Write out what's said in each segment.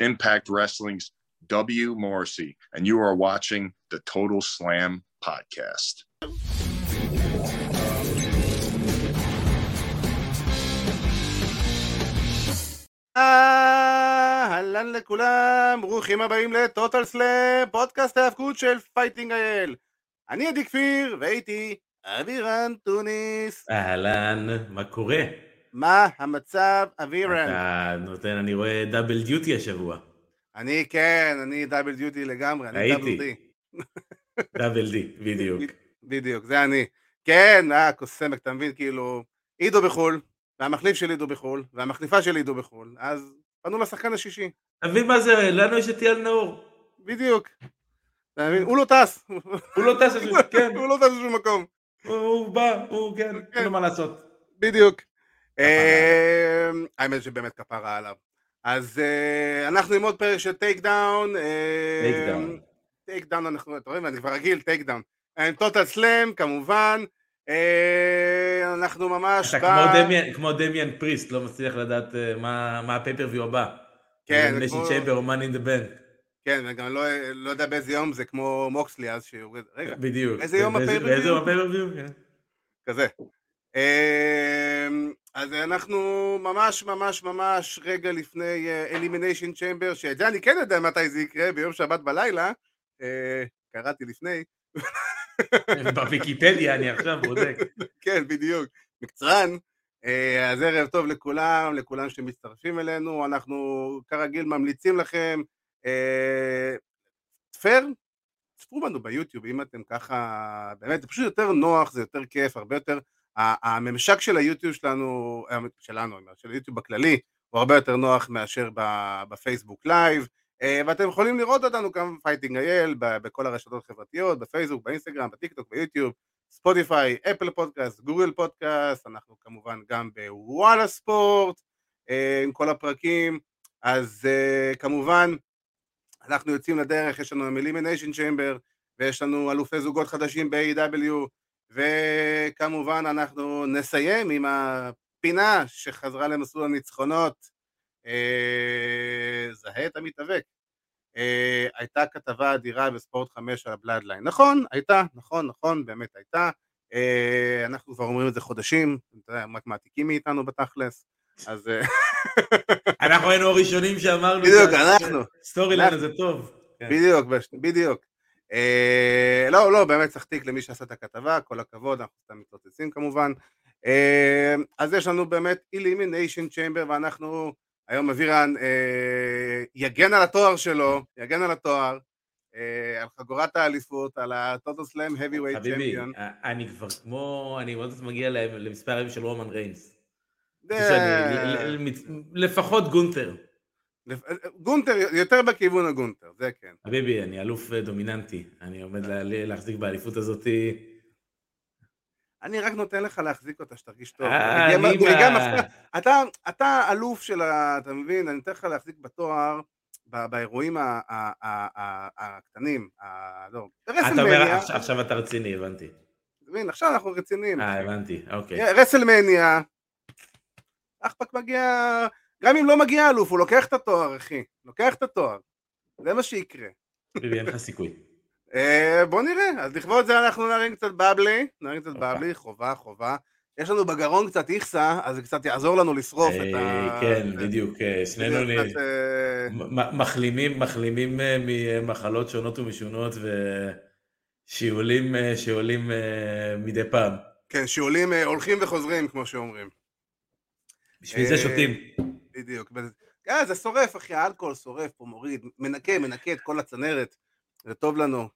Impact Wrestling's W. Morrissey, and you are watching the Total Slam Podcast. אהלן לכולם, ברוכים הבאים ל Total Slam, פודקאסט ההאבקות של Fighting IL. אני עדי כפיר, ואיתי אבירן טוניס. אהלן, מה קורה? מה המצב, אבירן? אתה נותן, אני רואה דאבל דיוטי השבוע. אני כן, אני דאבל דיוטי לגמרי, אני דאבל די. דאבל די, בדיוק. בדיוק, זה אני. כן, אה, קוסמק, אתה מבין, כאילו, עידו בחו"ל, והמחליף של עידו בחו"ל, והמחליפה של עידו בחו"ל, אז פנו לשחקן השישי. אתה מבין מה זה, לנו יש את אייל נאור. בדיוק. אתה מבין? הוא לא טס. הוא לא טס לשום, כן. הוא לא טס לשום מקום. הוא בא, הוא כן, אין לו מה לעשות. בדיוק. אה, האמת שבאמת כפרה עליו. אז אה, אנחנו עם עוד פרק של takedown. Takedown. Takedown אנחנו, אתה רואה, אני כבר רגיל, takedown. Total Slam כמובן. אה, אנחנו ממש... אתה כמו דמיאן, פריסט, לא מצליח לדעת אה, מה ה pay-per-view הבא. כן, נשי כמו- Chamber או Money in the Bank. כן, וגם לא, לא יודע באיזה יום זה, כמו מוקסלי אז שיורד, רגע, בדיוק. איזה יום הפייפריוויו? באיזה יום הפייפריוויו? כן. כזה. אז אנחנו ממש ממש ממש רגע לפני אלימיניישן צ'מבר, שאת זה אני כן יודע מתי זה יקרה, ביום שבת בלילה, אה, קראתי לפני, בוויקיפדיה אני עכשיו בודק. כן בדיוק, מקצרן, אה, אז ערב טוב לכולם, לכולם שמצטרפים אלינו, אנחנו כרגיל ממליצים לכם, אה, פייר, צפו בנו ביוטיוב, אם אתם ככה, באמת, זה פשוט יותר נוח, זה יותר כיף, הרבה יותר, הממשק של היוטיוב שלנו, אה, שלנו, של היוטיוב בכללי, הוא הרבה יותר נוח מאשר בפייסבוק live, אה, ואתם יכולים לראות אותנו גם Fighting IL, בכל הרשתות החברתיות, בפייסבוק, באינסטגרם, בטיקטוק, ביוטיוב, ספוטיפיי, אפל פודקאסט, גוגל פודקאסט, אנחנו כמובן גם בוואלה ספורט, אה, עם כל הפרקים, אז כמובן, אנחנו יוצאים לדרך, יש לנו Elimination Chamber, ויש לנו אלופי זוגות חדשים ב-AEW, וכמובן אנחנו נסיים עם הפינה שחזרה למסלול הניצחונות, אה, זהה את המתאבק. אה, הייתה כתבה אדירה בספורט 5 על ה Bloodline. נכון, הייתה, נכון, נכון, באמת הייתה. אה, אנחנו כבר אומרים את זה חודשים, רק מעתיקים מאיתנו בתכלס, אז... אה, אנחנו היינו הראשונים שאמרנו. בדיוק, אנחנו. storyline אנחנו. זה טוב. בדיוק, בדיוק. אה, לא, לא, באמת צריך תיק למי שעשה את הכתבה, כל הכבוד, אנחנו סתם מתלוצצים כמובן. אה, אז יש לנו באמת Elimination Chamber, ואנחנו, היום אבירן אה, יגן על התואר שלו, יגן על התואר, אה, על חגורת האליפות, על ה Total Slam heavyweight חביבי, champion. אני כבר כמו, אני עוד מעט מגיע למספר הימים של רומן ריינס. אה, לפחות גונטר. גונטר, יותר בכיוון הגונטר, זה כן. חביבי, אני אלוף אה, דומיננטי. אני עומד לה- להחזיק באליפות הזאתי. אני רק נותן לך להחזיק אותה, שתרגיש טוב. אה. אתה, אלוף של ה... אתה מבין? אני אתן לך להחזיק בתואר באירועים הקטנים, לא, אתה אומר, WrestleMania, עכשיו- אתה רציני, הבנתי. מבין? עכשיו אנחנו רציניים. אה, הבנתי, אוקיי. WrestleMania, אחפק מגיע, גם אם לא מגיע אלוף, הוא לוקח את התואר, אחי. לוקח את התואר. זה מה שיקרה. חביבי, אין לך סיכוי. אה, בוא נראה, אז לכבוד זה אנחנו נרים קצת bubbly, נרים קצת אוקיי. Bubbly, חובה, חובה. יש לנו בגרון קצת איכסה, אז זה קצת יעזור לנו לשרוף את ה... אה, כן, זה- בדיוק, אה, שנינו מחלימים, מחלימים ממחלות שונות ומשונות ושיעולים שעולים מדי פעם. כן, שעולים הולכים וחוזרים, כמו שאומרים. בשביל זה שותים. בדיוק. אה, זה שורף, אחי, האלכוהול שורף פה, מוריד, מנקה, מנקה את כל הצנרת. זה טוב לנו.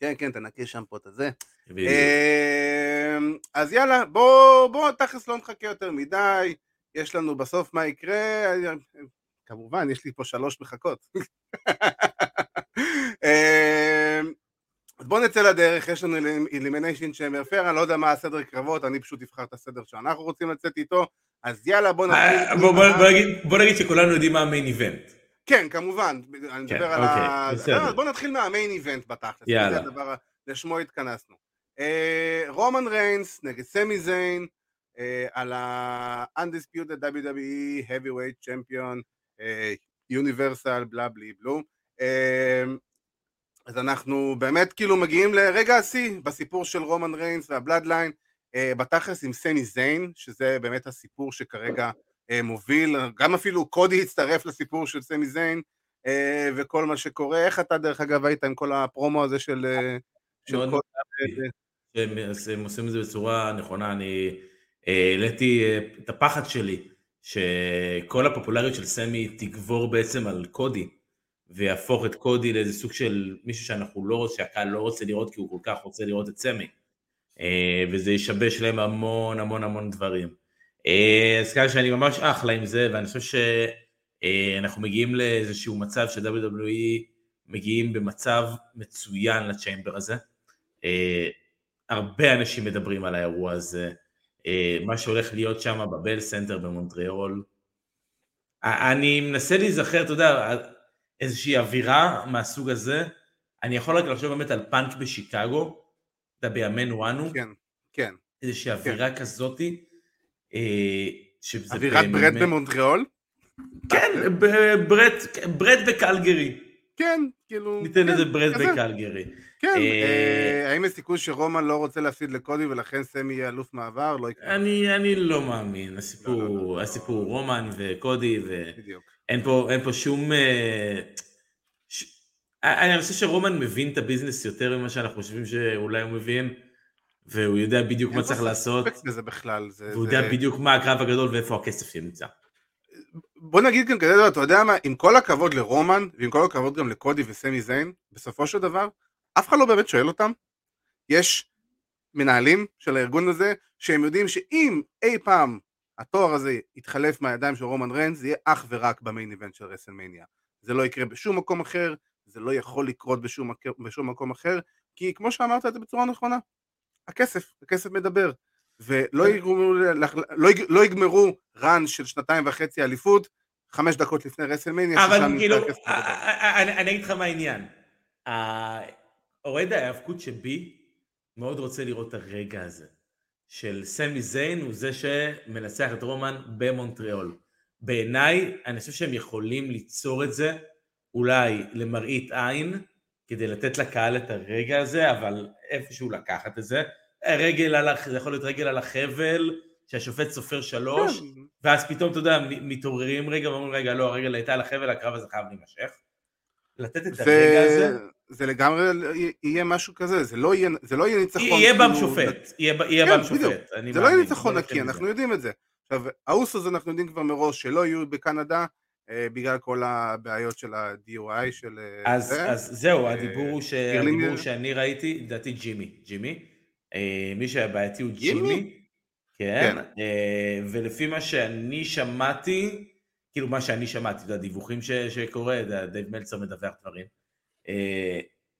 כן, כן, תנקה שם פה את הזה. אמ, אז יאללה, בוא, בוא, תכלס לא נחכה יותר מדי, יש לנו בסוף מה יקרה, כמובן, יש לי פה שלוש מחכות. אז בוא נצא לדרך, יש לנו Elimination Chamber פייר, אני לא יודע מה הסדר קרבות, אני פשוט אבחר את הסדר שאנחנו רוצים לצאת איתו, אז יאללה, בוא אה, נתחיל. בוא- עם בוא- בוא נגיד- בוא נגיד שכולנו יודעים מה ה main event. כן, כמובן, אני מדבר על אוקיי, ה... בסדר. אז בוא נתחיל מה main event בתכלס. זה הדבר לשמו התכנסנו. אה, רומן ריינס נגד סמי זיין אה, על ה-Undisputed WWE Heavyweight Champion, אה, יוניברסל, בלה בלי בלו. אז אנחנו באמת כאילו מגיעים לרגע השיא בסיפור של רומן ריינס והבלאדליין, אה, בתכלס עם סני זיין, שזה באמת הסיפור שכרגע אה, מוביל, גם אפילו קודי הצטרף לסיפור של סני זיין אה, וכל מה שקורה. איך אתה דרך אגב היית עם כל הפרומו הזה של... של מאוד קודי? הם הם עושים את זה בצורה נכונה, אני אה, העליתי אה, את הפחד שלי, שכל הפופולריות של סמי תגבור בעצם על קודי, ויהפוך את קודי לאיזה סוג של מישהו שאנחנו לא רוצים, שהקהל לא רוצה לראות כי הוא כל כך רוצה לראות את סמי, אה, וזה ישבש להם המון המון המון דברים. אז ככה שאני ממש אחלה עם זה, ואני חושב שאנחנו מגיעים לאיזשהו מצב ש-WWE מגיעים במצב מצוין ל Chamber הזה. הרבה אנשים מדברים על האירוע הזה, אה, מה שהולך להיות שם בבל סנטר במונטריאול. אני מנסה להיזכר, אתה יודע, איזושהי אווירה מהסוג הזה, אני יכול רק לחשוב באמת על פאנק בשיקגו, אתה בימינו אנו. כן, כן. איזושהי אווירה כן. כזאתי. אה, אווירת ברט במונטריאול? כן, ברט בקלגרי. כן, כאילו... ניתן לזה ברט בקלגרי. כן, אה, אה, האם יש סיכוי שרומן לא רוצה להפסיד לקודי ולכן סמי יהיה אלוף מעבר? לא יקרה. אני לא מאמין, הסיפור לא, לא, לא, רומן וקודי, ואין פה שום... אה, אני חושב שרומן מבין את הביזנס יותר ממה שאנחנו חושבים שאולי הוא מבין, והוא יודע בדיוק מה צריך לעשות. והוא יודע בדיוק מה הקרב הגדול ואיפה הכסף נמצא. בוא נגיד כאן כזה דבר, אתה יודע מה, עם כל הכבוד לרומן, ועם כל הכבוד גם לקודי וסמי זיין, בסופו של דבר, אף אחד לא באמת שואל אותם. יש מנהלים של הארגון הזה, שהם יודעים שאם אי פעם התואר הזה יתחלף מהידיים של רומן ריינס, זה יהיה אך ורק ב main event של רסלמניה. זה לא יקרה בשום מקום אחר, זה לא יכול לקרות בשום, בשום מקום אחר, כי כמו שאמרת את זה בצורה נכונה, הכסף, הכסף מדבר. ולא כן. יגמרו, לא, לא יגמרו run של שנתיים וחצי אליפות, חמש דקות לפני רסלמניה, אבל כאילו, אני אגיד לך מה העניין. אוהד ההיאבקות שבי מאוד רוצה לראות את הרגע הזה. של סמי זיין הוא זה שמנצח את רומן במונטריאול. בעיניי, אני חושב שהם יכולים ליצור את זה אולי למראית עין, כדי לתת לקהל את הרגע הזה, אבל איפשהו לקחת את זה. רגל על, זה יכול להיות רגל על החבל, שהשופט סופר שלוש, כן. ואז פתאום, אתה יודע, מתעוררים רגע ואומרים, רגע, לא, הרגל הייתה על החבל, הקרב הזה חייב להימשך. לתת את הרגע הזה. זה לגמרי יהיה משהו כזה, זה לא יהיה, זה לא יהיה ניצחון. יהיה בם כאילו שופט, יהיה כן, בם שופט. זה לא יהיה ניצחון נקי, אנחנו יודעים את זה. עכשיו, האוסוס אנחנו יודעים כבר מראש שלא יהיו בקנדה, אה, בגלל כל הבעיות של ה-DUI של... אה, אז, זה. אז זהו, אה, הדיבור הוא, ש... הדיבור שאני ראיתי, לדעתי ג'ימי, ג'ימי. אה, מי שהיה בעייתי הוא ג'ימי. כן, כן. אה, ולפי מה שאני שמעתי, כאילו מה שאני שמעתי, זה הדיווחים שקורה, דייב מלצר מדווח דברים,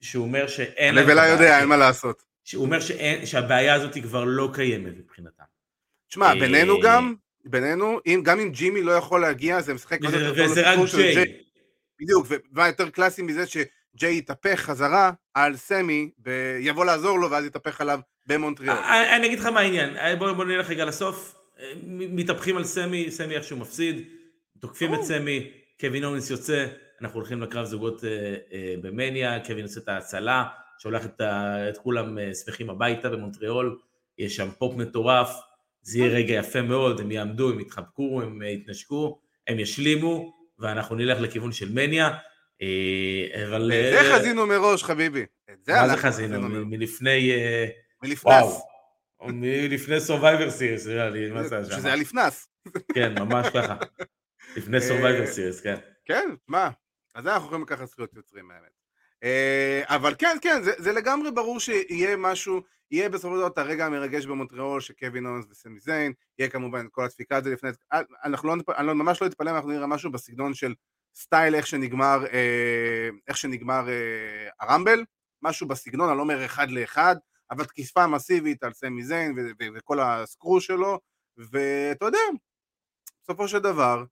שהוא אומר שאין... לבלה יודע, אין מה לעשות. שהוא אומר שאין, שהבעיה הזאת כבר לא קיימת מבחינתם. תשמע, אה, בינינו גם, בינינו, אם, גם אם ג'ימי לא יכול להגיע, זה משחק טוב לסיפור של ג'יי. בדיוק, ומה יותר קלאסי מזה שג'יי יתהפך חזרה על סמי, ויבוא לעזור לו, ואז יתהפך עליו במונטריאול. אני אגיד לך מה העניין, בוא נלך רגע לסוף, מתהפכים על סמי, סמי איכשהו מפסיד, תוקפים את סמי, קווין אונס יוצא, אנחנו הולכים לקרב זוגות אה, אה, במניה, קווין עושה את ההצלה, שולח את, את כולם אה, שמחים הביתה במונטריאול, יש שם פופ מטורף, זה יהיה רגע יפה מאוד, הם יעמדו, הם יתחבקו, הם יתנשקו, הם ישלימו, ואנחנו נלך לכיוון של מניה, אבל... זה חזינו מראש, חביבי. מה זה חזינו? מלפני... מלפנס. מלפני Survivor Series, נראה לי, מה זה היה שם? שזה היה לפנס. כן, ממש ככה. לפני Survivor Series, כן. כן, מה? אז אנחנו יכולים לקחת זכויות יוצרים האמת. אה, אבל כן, כן, זה, זה לגמרי ברור שיהיה משהו, יהיה בסופו של דבר את הרגע המרגש במונטריאול שקווין אונס וסמי זיין, יהיה כמובן כל הדפיקה הזה לפני, אה, אנחנו לא, אני לא, ממש לא אתפלא אם אנחנו נראה משהו בסגנון של סטייל איך שנגמר, אה, איך שנגמר הרמבל, משהו בסגנון, אני לא אומר אחד לאחד, אבל תקיפה מסיבית על סמי זיין וכל הסקרו שלו, ואתה יודע, בסופו של דבר,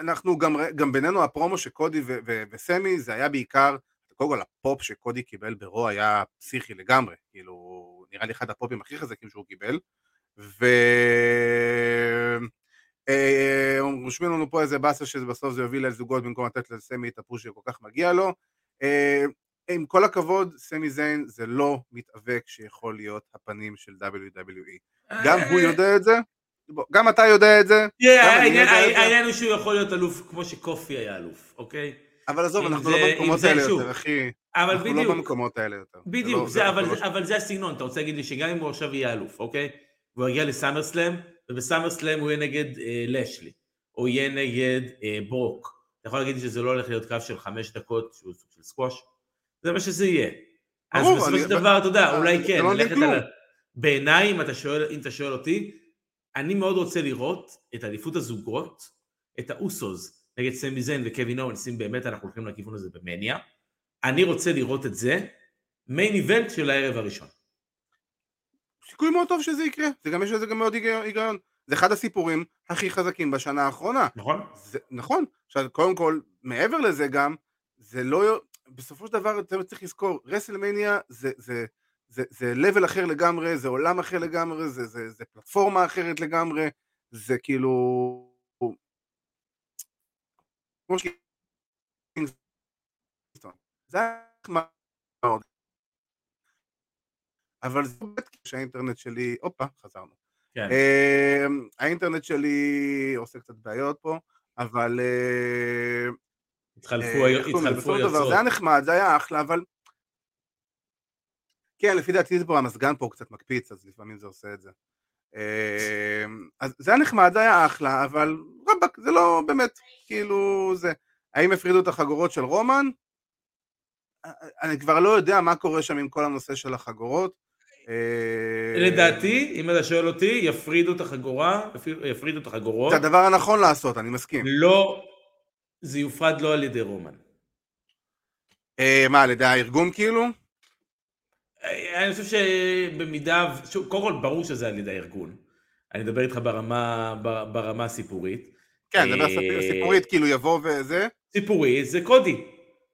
אנחנו גם, גם בינינו הפרומו של קודי ו- ו- וסמי זה היה בעיקר, קודם כל הפופ שקודי קיבל ברו היה פסיכי לגמרי, כאילו נראה לי אחד הפופים הכי חזקים שהוא קיבל, ו... אה, רושמים לנו פה איזה באסה שבסוף זה יוביל לזוגות במקום לתת לסמי את הפוש שכל כך מגיע לו. אה, עם כל הכבוד, סמי זיין זה לא מתאבק שיכול להיות הפנים של WWE. גם הוא יודע את זה, גם אתה יודע את זה. העניין הוא שהוא יכול להיות אלוף כמו שקופי היה אלוף, אוקיי? אבל עזוב, אנחנו לא במקומות האלה יותר, אחי. אבל בדיוק. אנחנו לא במקומות האלה יותר. בדיוק, לא- זה, אבל, לא... אבל זה הסגנון, אתה רוצה להגיד לי שגם אם הוא עכשיו יהיה אלוף, אוקיי? והוא יגיע לסאמרסלאם, ובסאמרסלאם הוא יהיה נגד אה, לשלי, או יהיה נגד אה, ברוק. אתה יכול להגיד לי שזה לא הולך להיות קרב של חמש דקות, שהוא סוג של סקווש? זה מה שזה יהיה. אז בסופו של דבר, אתה יודע, אולי כן, לא. בעיניי, אם אתה שואל אותי, אני מאוד רוצה לראות את אליפות הזוגות, את האוסוס נגד סמי זיין וקווין אוונס, אם באמת אנחנו הולכים לכיוון הזה במניה. אני רוצה לראות את זה main event של הערב הראשון. סיכוי מאוד טוב שזה יקרה, זה גם יש לזה גם מאוד היגיון. זה אחד הסיפורים הכי חזקים בשנה האחרונה. נכון. זה, נכון. עכשיו, קודם כל, מעבר לזה גם, זה לא... בסופו של דבר, אתה צריך לזכור, רסלמניה זה, זה, זה, זה level אחר לגמרי, זה עולם אחר לגמרי, זה, זה, זה פלטפורמה אחרת לגמרי, זה כאילו... כמו ש... זה היה מאוד. אבל זה באמת שהאינטרנט שלי, הופה, חזרנו. כן. Uh, האינטרנט שלי עושה קצת בעיות פה, אבל... Uh, התחלפו היוצרות. זה היה נחמד, זה היה אחלה, אבל כן, לפי דעתי זה פה המזגן פה קצת מקפיץ, אז לפעמים זה עושה את זה. אמ, אז זה היה נחמד, זה היה אחלה, אבל רבאק, זה לא באמת, כאילו, זה... האם הפרידו את החגורות של רומן? אני כבר לא יודע מה קורה שם עם כל הנושא של החגורות. אה, לדעתי, אם אתה שואל אותי, יפרידו את החגורה, יפרידו את החגורות. זה הדבר הנכון לעשות, אני מסכים. לא, זה יופרד לא על ידי רומן. אה, מה, על ידי הארגון כאילו? אני חושב שבמידה, שוב, קודם כל ברור שזה על ידי הארגון. אני מדבר איתך ברמה, ברמה הסיפורית. כן, זה אה, סיפורית, כאילו יבוא וזה. סיפורית, זה קודי.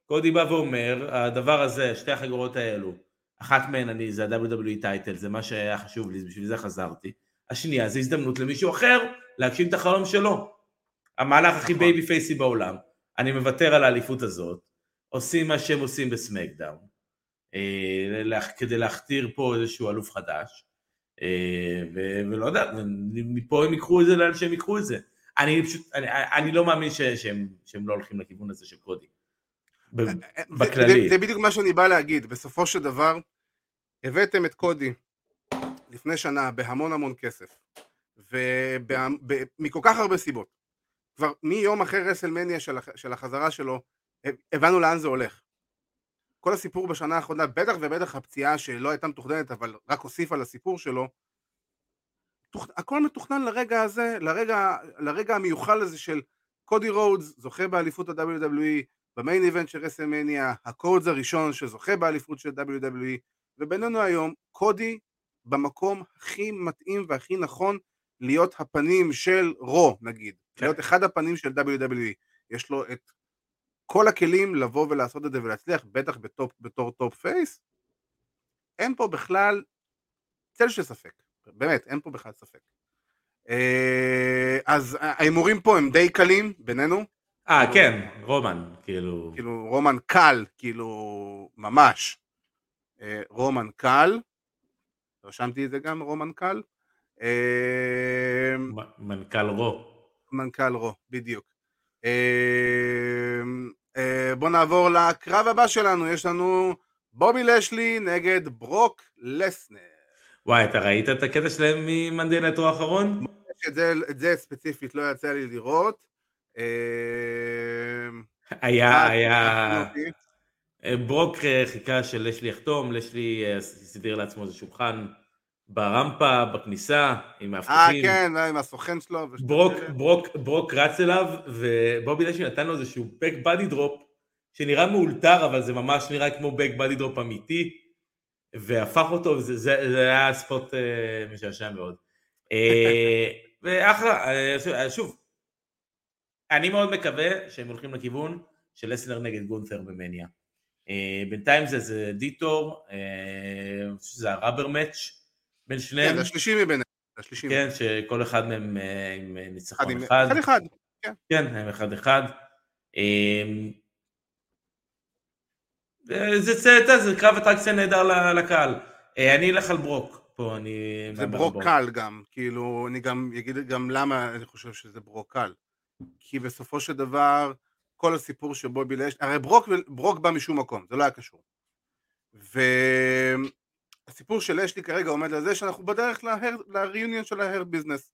קודי בא ואומר, הדבר הזה, שתי החגורות האלו, אחת מהן אני, זה ה-WWE טייטל, זה מה שהיה חשוב לי, בשביל זה חזרתי. השנייה זה הזדמנות למישהו אחר להגשים את החלום שלו. המהלך הכי baby נכון. face י בעולם. אני מוותר על האליפות הזאת, עושים מה שהם עושים בסמקדאון. אה, כדי להכתיר פה איזשהו אלוף חדש, אה, ולא יודע, מפה הם ייקחו את זה לאן שהם ייקחו את זה. אני פשוט, אני, אני לא מאמין ש, שהם, שהם לא הולכים לכיוון הזה של קודי. אה, בכללי. זה, זה בדיוק מה שאני בא להגיד, בסופו של דבר, הבאתם את קודי לפני שנה בהמון המון כסף, ומכל כך הרבה סיבות. כבר מיום אחרי רסלמניה של החזרה שלו, הבנו לאן זה הולך. כל הסיפור בשנה האחרונה, בטח ובטח הפציעה שלא הייתה מתוכננת, אבל רק הוסיפה לסיפור שלו, תוכ... הכל מתוכנן לרגע הזה, לרגע, לרגע המיוחל הזה של קודי רודס, זוכה באליפות ה-WWE, ב main event של רסלמניה, הרודס הראשון שזוכה באליפות של WWE, ובינינו היום, קודי במקום הכי מתאים והכי נכון להיות הפנים של רו, נגיד, כן. להיות אחד הפנים של WWE. יש לו את כל הכלים לבוא ולעשות את זה ולהצליח, בטח ב top, בתור top face, אין פה בכלל צל של ספק, באמת, אין פה בכלל ספק. אה, אז ההימורים פה הם די קלים בינינו. אה, כן, רומן, כאילו... כאילו, רומן קל, כאילו, ממש. אה, רומן קל, רשמתי את זה גם, רומן קל. אה, מנכ"ל רו. מנכ"ל רו, בדיוק. אה, בואו נעבור לקרב הבא שלנו, יש לנו בובי לשלי נגד ברוק לסנר. וואי, אתה ראית את הקטע שלהם ממנדלטו האחרון? את זה, את זה ספציפית לא יצא לי לראות. אה, היה, היה... אה, ברוק חיכה שלאשלי יחתום, לאשלי סידר לעצמו איזה שולחן ברמפה, בכניסה, עם מאבטחים. אה, כן, עם הסוכן שלו. ברוק, ברוק, ברוק רץ אליו, ובובי לאשלי נתן לו איזשהו back body drop, שנראה מאולתר, אבל זה ממש נראה כמו back body drop אמיתי, והפך אותו, וזה זה, זה היה spot אה, משעשע מאוד. אה, ואחלה, אה, שוב, אני מאוד מקווה שהם הולכים לכיוון של אסלר נגד גונת'ר במניה. אה, בינתיים זה, זה דיטור, אה, זה הראבר מאץ', בין שניהם. כן, השלישי מביניהם. השלישי. כן, שכל אחד מהם אה, עם אחד ניצחון אחד. אחד אחד. כן, הם אחד אחד. אמ, אה, זה, קרב אטרקציה נהדר לקהל. אה, אני אלך על ברוק פה, אני... זה ברוק קל גם, כאילו, אני גם אגיד גם למה אני חושב שזה ברוק קל. כי בסופו של דבר, כל הסיפור של בובי לש... הרי ברוק, ברוק בא משום מקום, זה לא היה קשור. והסיפור של אשלי כרגע עומד על זה שאנחנו בדרך לריאיוניון של ההרד ביזנס.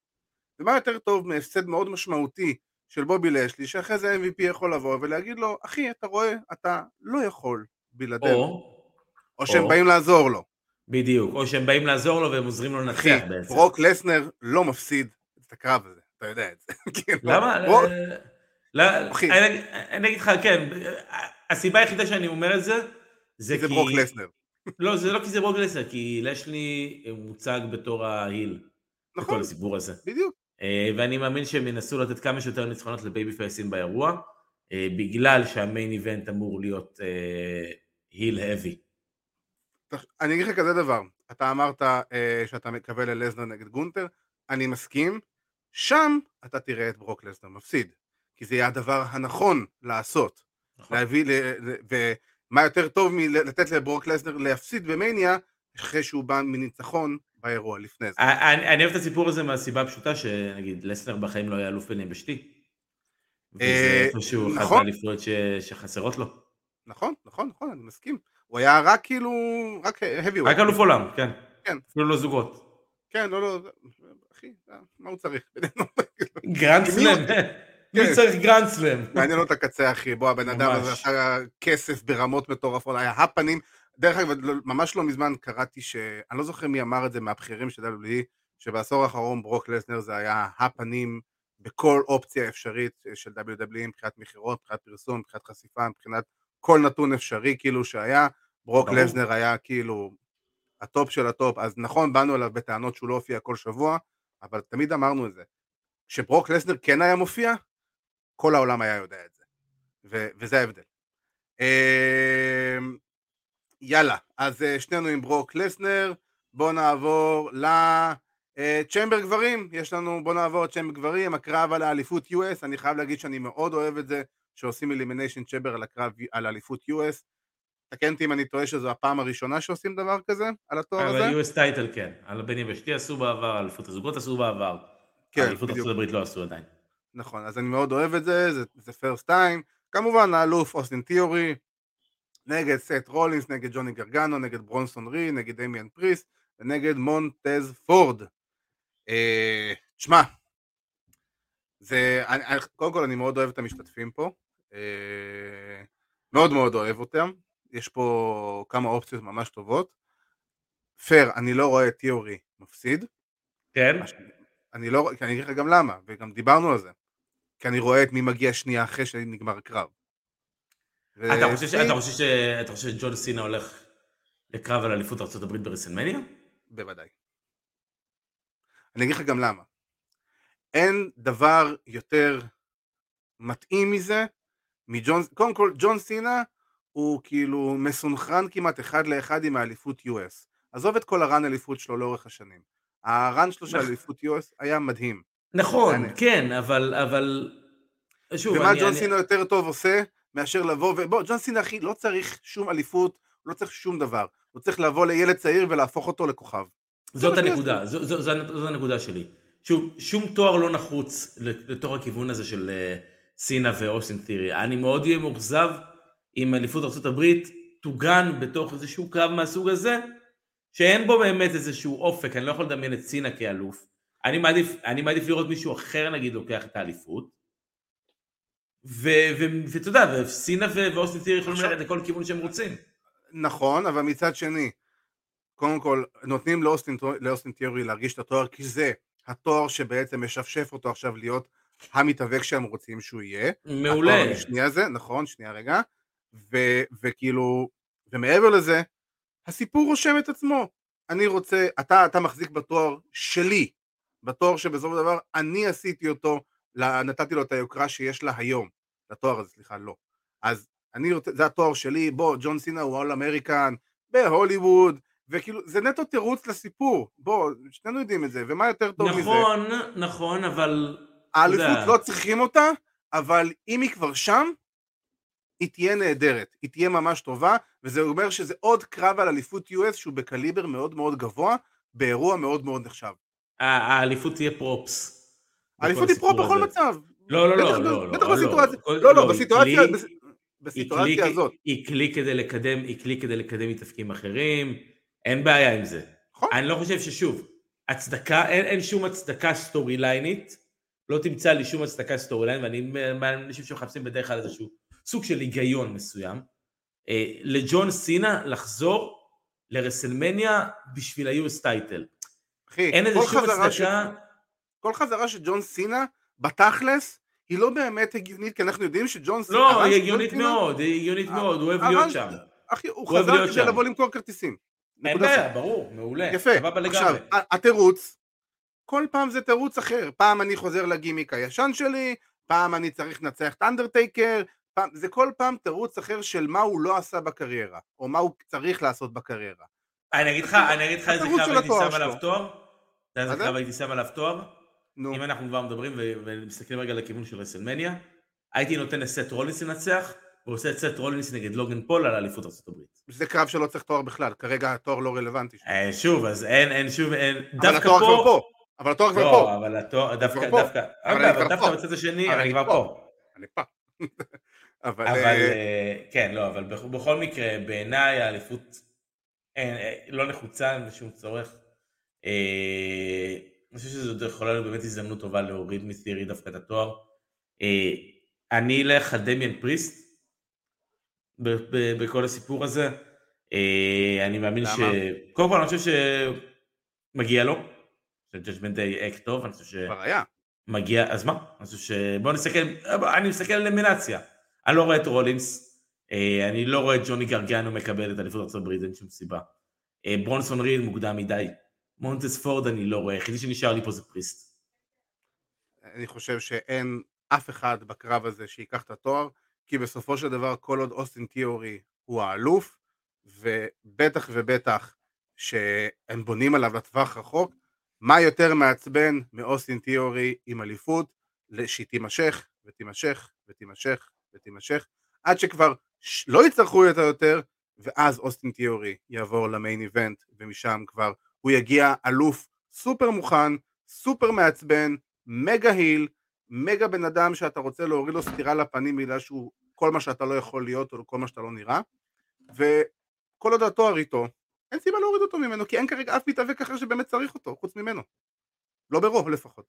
ומה יותר טוב מהפסד מאוד משמעותי של בובי לאשלי, שאחרי זה MVP יכול לבוא ולהגיד לו, אחי, אתה רואה, אתה לא יכול בלעדינו. או, או שהם או. באים לעזור לו. בדיוק, או שהם באים לעזור לו והם עוזרים לו אחי, לנצח בעצם. ברוק לסנר לא מפסיד את הקרב הזה, אתה יודע את זה. כאילו, למה? ברוק- לא, אחי. אני אני אגיד לך, כן, הסיבה היחידה שאני אומר את זה, זה זה כי... ברוק לסנר. לא, זה לא כי זה ברוק לסנר, כי לשלי מוצג בתור ההיל. בכל נכון, הסיפור הזה. בדיוק. אה, ואני מאמין שהם ינסו לתת כמה שיותר ניצחונות לבייבי פייסים באירוע, אה, בגלל שהמיין איבנט אמור להיות היל האבי. אני אגיד לך כזה דבר, אתה אמרת אה, שאתה מקווה ללזנר נגד גונטר, אני מסכים, שם אתה תראה את ברוק לסנר מפסיד, כי זה יהיה הדבר הנכון לעשות, נכון. להביא, ל, ל, ומה יותר טוב מלתת לברוק לסנר להפסיד במניה, אחרי שהוא בא מניצחון באירוע לפני זה. אני אני אוהב את הסיפור הזה מהסיבה הפשוטה שנגיד לסנר בחיים לא היה אלוף ביניבשתי. וזה אה, איפשהו אחת נכון. מהאליפויות ש- שחסרות לו. נכון, נכון, נכון, אני מסכים. הוא היה רק כאילו, רק heavy רק אלוף עולם, כן. כן. אפילו לא זוגות. כן, לא, לא, אחי, מה הוא צריך? גרנד סלאם. מי כן. צריך גרנד סלאם? מעניין אותו הקצה, אחי. בוא, הבן אדם הזה. עשה כסף ברמות מטורפות, היה הפנים. דרך אגב, לא- ממש לא מזמן קראתי ש... אני לא זוכר מי אמר את זה מהבכירים של WWE, שבעשור האחרון ברוק לסנר זה היה הפנים בכל אופציה אפשרית של WWE, מבחינת מכירות, מבחינת פרסום, מבחינת חשיפה, מבחינת כל נתון אפשרי כאילו שהיה. ברוק. לסנר היה כאילו הטופ של הטופ, אז נכון, באנו אליו בטענות שהוא לא הופיע כל שבוע, אבל תמיד אמרנו את זה. כשברוק לסנר כן היה מופיע, כל העולם היה יודע את זה. ו- וזה ההבדל. אמ, יאללה, אז אה, סיימנו עם ברוק לסנר, בואו נעבור ל Chamber גברים, יש לנו, בואו נעבור ל Chamber גברים, הקרב על האליפות US, אני חייב להגיד שאני מאוד אוהב את זה, שעושים Elimination Chamber על הקרב על האליפות US. תקן אותי אם אני טועה שזו הפעם הראשונה שעושים דבר כזה, על התואר הזה? אבל US title כן. על הבין יבשתי עשו בעבר, אליפות הזוגות עשו בעבר. כן, אליפות בדיוק. ארצות הברית לא עשו עדיין. נכון, אז אני מאוד אוהב את זה, זה, זה first time. כמובן, האלוף אוסטין תיאורי, נגד סט רולינס, נגד ג'וני גרגנו, נגד ברונסון ריד, נגד דמיאן פריסט, ונגד מונטז פורד. אה, תשמע, זה, אני, אני- קודם כל אני מאוד אוהב את המשתתפים פה, אה, מאוד מאוד אוהב אותם, יש פה כמה אופציות ממש טובות. פייר, אני לא רואה את תיאורי מפסיד, כן? אני לא, כי אני אגיד לך גם למה, וגם דיברנו על זה. כי אני רואה את מי מגיע שנייה אחרי שנגמר הקרב. ו- אתה חושב ש- אתה חושב ש- אתה חושב שג'ון סינה הולך לקרב על אליפות הברית ברסלמניה? בוודאי. אני אגיד לך גם למה. אין דבר יותר מתאים מזה מג'ון, קודם כל ג'ון סינה הוא כאילו מסונכרן כמעט אחד לאחד עם האליפות US. עזוב את כל הרן אליפות שלו לאורך השנים. הרן שלו של נכון. אליפות US היה מדהים. נכון, אני- כן, אבל, אבל... שוב, ומה אני- ג'ון אני- סינה יותר טוב עושה מאשר לבוא ו... בוא, ג'ון סינה אחי לא צריך שום אליפות, לא צריך שום דבר. הוא צריך לבוא לילד צעיר ולהפוך אותו לכוכב. זאת הנקודה, זו, זו, זו, זו הנקודה שלי. שוב, שום תואר לא נחוץ לתוך הכיוון הזה של אה, סינה ואוסטין תירי. אני מאוד אהיה מאוכזב אם אליפות ארה"ב תוגן בתוך איזשהו קרב מהסוג הזה, שאין בו באמת איזשהו אופק, אני לא יכול לדמיין את סינה כאלוף. אני מעדיף, אני מעדיף לראות מישהו אחר נגיד לוקח את האליפות. ואתה יודע, וסינה ואוסטין תירי יכולים ללכת לכל כיוון שהם רוצים. נכון, אבל מצד שני, קודם כל, נותנים לאוסטין, לאוסטין תיאורי להרגיש את התואר, כי זה התואר שבעצם משפשף אותו עכשיו להיות המתאבק שהם רוצים שהוא יהיה. מעולה. המשני הזה, נכון, שנייה רגע. ו- וכאילו, ומעבר לזה, הסיפור רושם את עצמו. אני רוצה, אתה, אתה מחזיק בתואר שלי, בתואר שבסופו של דבר אני עשיתי אותו, נתתי לו את היוקרה שיש לה היום, לתואר הזה, סליחה, לא. אז אני רוצה, זה התואר שלי, בוא, ג'ון סינה הוא אול אמריקן, בהוליווד, וכאילו, זה נטו תירוץ לסיפור, בוא, שנינו יודעים את זה, ומה יותר טוב מזה? נכון, נכון, אבל... האליפות לא צריכים אותה, אבל אם היא כבר שם, היא תהיה נהדרת, היא תהיה ממש טובה, וזה אומר שזה עוד קרב על אליפות US שהוא בקליבר מאוד מאוד גבוה, באירוע מאוד מאוד נחשב. האליפות תהיה props. האליפות היא prop בכל מצב. לא, לא, לא, לא. בטח בסיטואציה, לא, לא, בסיטואציה, בסיטואציה הזאת. היא כלי כדי לקדם, היא כלי כדי לקדם מתפקידים אחרים, אין בעיה עם זה. נכון. אני לא חושב ששוב, הצדקה, אין, אין שום הצדקה storyline ית, לא תמצא לי שום הצדקה storyline, ואני מאנשים שמחפשים בדרך כלל איזשהו סוג של היגיון מסוים, אה, לג'ון סינה לחזור לרסלמניה בשביל ה-US title. אחי, אין איזה שום הצדקה... כל חזרה של ג'ון סינה, בתכלס, היא לא באמת הגיונית, כי אנחנו יודעים שג'ון סינה... לא, היא הגיונית מאוד, היא הגיונית מאוד, הוא אוהב להיות שם. אחי, הוא חזר כדי לבוא למכור כרטיסים. אין בעיה, ברור, מעולה. יפה. עכשיו, התירוץ, כל פעם זה תירוץ אחר. פעם אני חוזר לגימיק הישן שלי, פעם אני צריך לנצח את אנדרטייקר, פעם, זה כל פעם תירוץ אחר של מה הוא לא עשה בקריירה, או מה הוא צריך לעשות בקריירה. אני אגיד לך, אני אגיד לך איזה קרב הייתי שם עליו תואר? אתה יודע איזה קרב הייתי שם עליו תואר? נו. אם אנחנו כבר מדברים ומסתכלים רגע לכיוון של רסלמניה, הייתי נותן לסט רולינס לנצח, והוא עושה את סט רולינס נגד לוגן פול על אליפות ארה"ב. זה קרב שלא צריך תואר בכלל, כרגע התואר לא רלוונטי. אה, שוב, אז אין, אין שוב, אין, דווקא פה... אבל התואר כבר פה. לא, אבל התואר, דווקא, דווקא, אבל דווקא בצד השני, אני כבר פה. אני פה. אבל... אבל אה, כן, לא, אבל בכל מקרה, בעיניי האליפות אה, לא נחוצה, אין שום צורך. אני חושב שזו יכולה להיות באמת הזדמנות טובה להוריד מתיארי דווקא את התואר. אני אלך על דמיאן פריסט, בכל הסיפור הזה. אה, אני מאמין ש... קודם כל אני חושב שמגיע לו, ש Judgment Day act טוב, אני חושב ש... כבר היה. מגיע, אז מה? אני חושב ש... בוא נסתכל, אני מסתכל על אלימינציה. אני לא רואה את רולינס, אה, אני לא רואה את ג'וני גרגנו מקבל את אליפות ארצות הברית, אין שום סיבה. אה, ברונסון ריד מוקדם מדי. מונטס פורד אני לא רואה, היחידי שנשאר לי פה זה פריסט. אני חושב שאין אף אחד בקרב הזה שייקח את התואר. כי בסופו של דבר כל עוד אוסטין תיאורי הוא האלוף, ובטח ובטח שהם בונים עליו לטווח רחוק, מה יותר מעצבן מאוסטין תיאורי עם אליפות, שהיא תימשך ותימשך ותימשך ותימשך, עד שכבר לא יצטרכו אותה יותר, ואז אוסטין תיאורי יעבור למיין איבנט, ומשם כבר הוא יגיע אלוף סופר מוכן, סופר מעצבן, מגה היל, מגה בן אדם שאתה רוצה להוריד לו סטירה לפנים בגלל שהוא כל מה שאתה לא יכול להיות או כל מה שאתה לא נראה. וכל עוד התואר איתו אין סיבה להוריד אותו ממנו כי אין כרגע אף מתאבק אחר שבאמת צריך אותו חוץ ממנו. לא ברוב לפחות.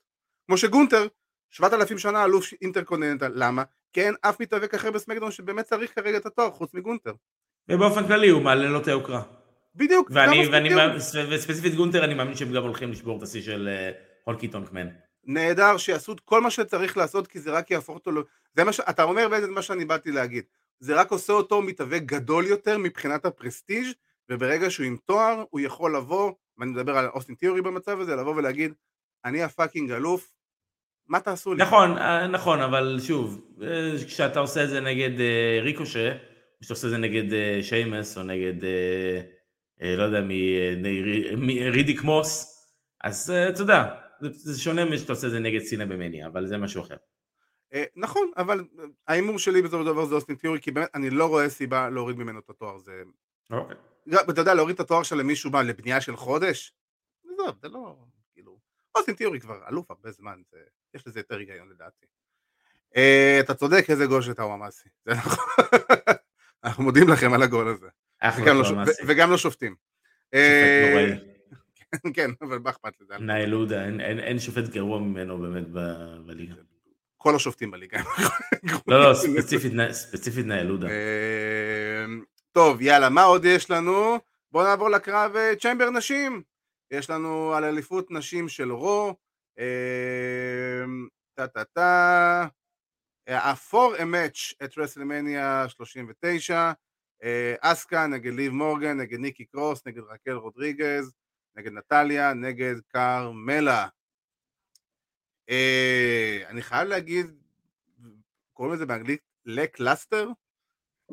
כמו שגונטר שבעת אלפים שנה אלוף אינטרקוננטל למה? כי אין אף מתאבק אחר בסמקדון שבאמת צריך כרגע את התואר חוץ מגונטר. ובאופן כללי הוא מעלה לו את היוקרה בדיוק ואני, ואני, וספציפית גונטר אני מאמין שהם גם הולכים לשבור את השיא של אה, הונקי טונק מן נהדר שיעשו את כל מה שצריך לעשות כי זה רק יהפוך אותו, זה מה ש... אתה אומר בעצם מה שאני באתי להגיד, זה רק עושה אותו מתאבק גדול יותר מבחינת ה prestige וברגע שהוא עם תואר הוא יכול לבוא, ואני מדבר על אוסטין תיאורי במצב הזה, לבוא ולהגיד אני ה fucking אלוף, מה תעשו לי? נכון, אה, נכון, אבל שוב, אה, כשאתה עושה את זה נגד ריקושה, כשאתה עושה את זה נגד שיימס או נגד, לא יודע, מרידיק מוס, אז אתה יודע, זה, זה שונה משאתה עושה את זה נגד סינה במניה, אבל זה משהו אחר. אה, נכון, אבל ההימור שלי בסופו של דבר זה אוסטין תיאורי, כי באמת אני לא רואה סיבה להוריד ממנו את התואר. זה... אוקיי. אתה יודע, להוריד את התואר של למישהו מה, לבנייה של חודש? עזוב, זה לא, כאילו... אוסטין תיאורי כבר אלוף הרבה זמן, זה... יש לזה יותר היגיון לדעתי. אה, אתה צודק, איזה גול של טאו אמאסי. נכון. אנחנו מודים לכם על הגול הזה. וגם לשופטים. לא שופט נוראי. כן, אבל מה אכפת לזה? נאילודה, אין, אין, שופט גרוע ממנו באמת בליגה. כל השופטים בליגה. לא, לא, ספציפית, ספציפית נאילודה. אמ, טוב, יאללה, מה עוד יש לנו? בואו נעבור לקרב אה, נשים. יש לנו על אליפות נשים של רו. אמ, טה טה טה. ה-4 match את רסלמניה 39. אה, אסקה נגד ליב מורגן, נגד ניקי קרוס, נגד רקל רודריגז. נגד נטליה, נגד קרמלה. אה, אני חייב להגיד, קוראים לזה באנגלית lackluster?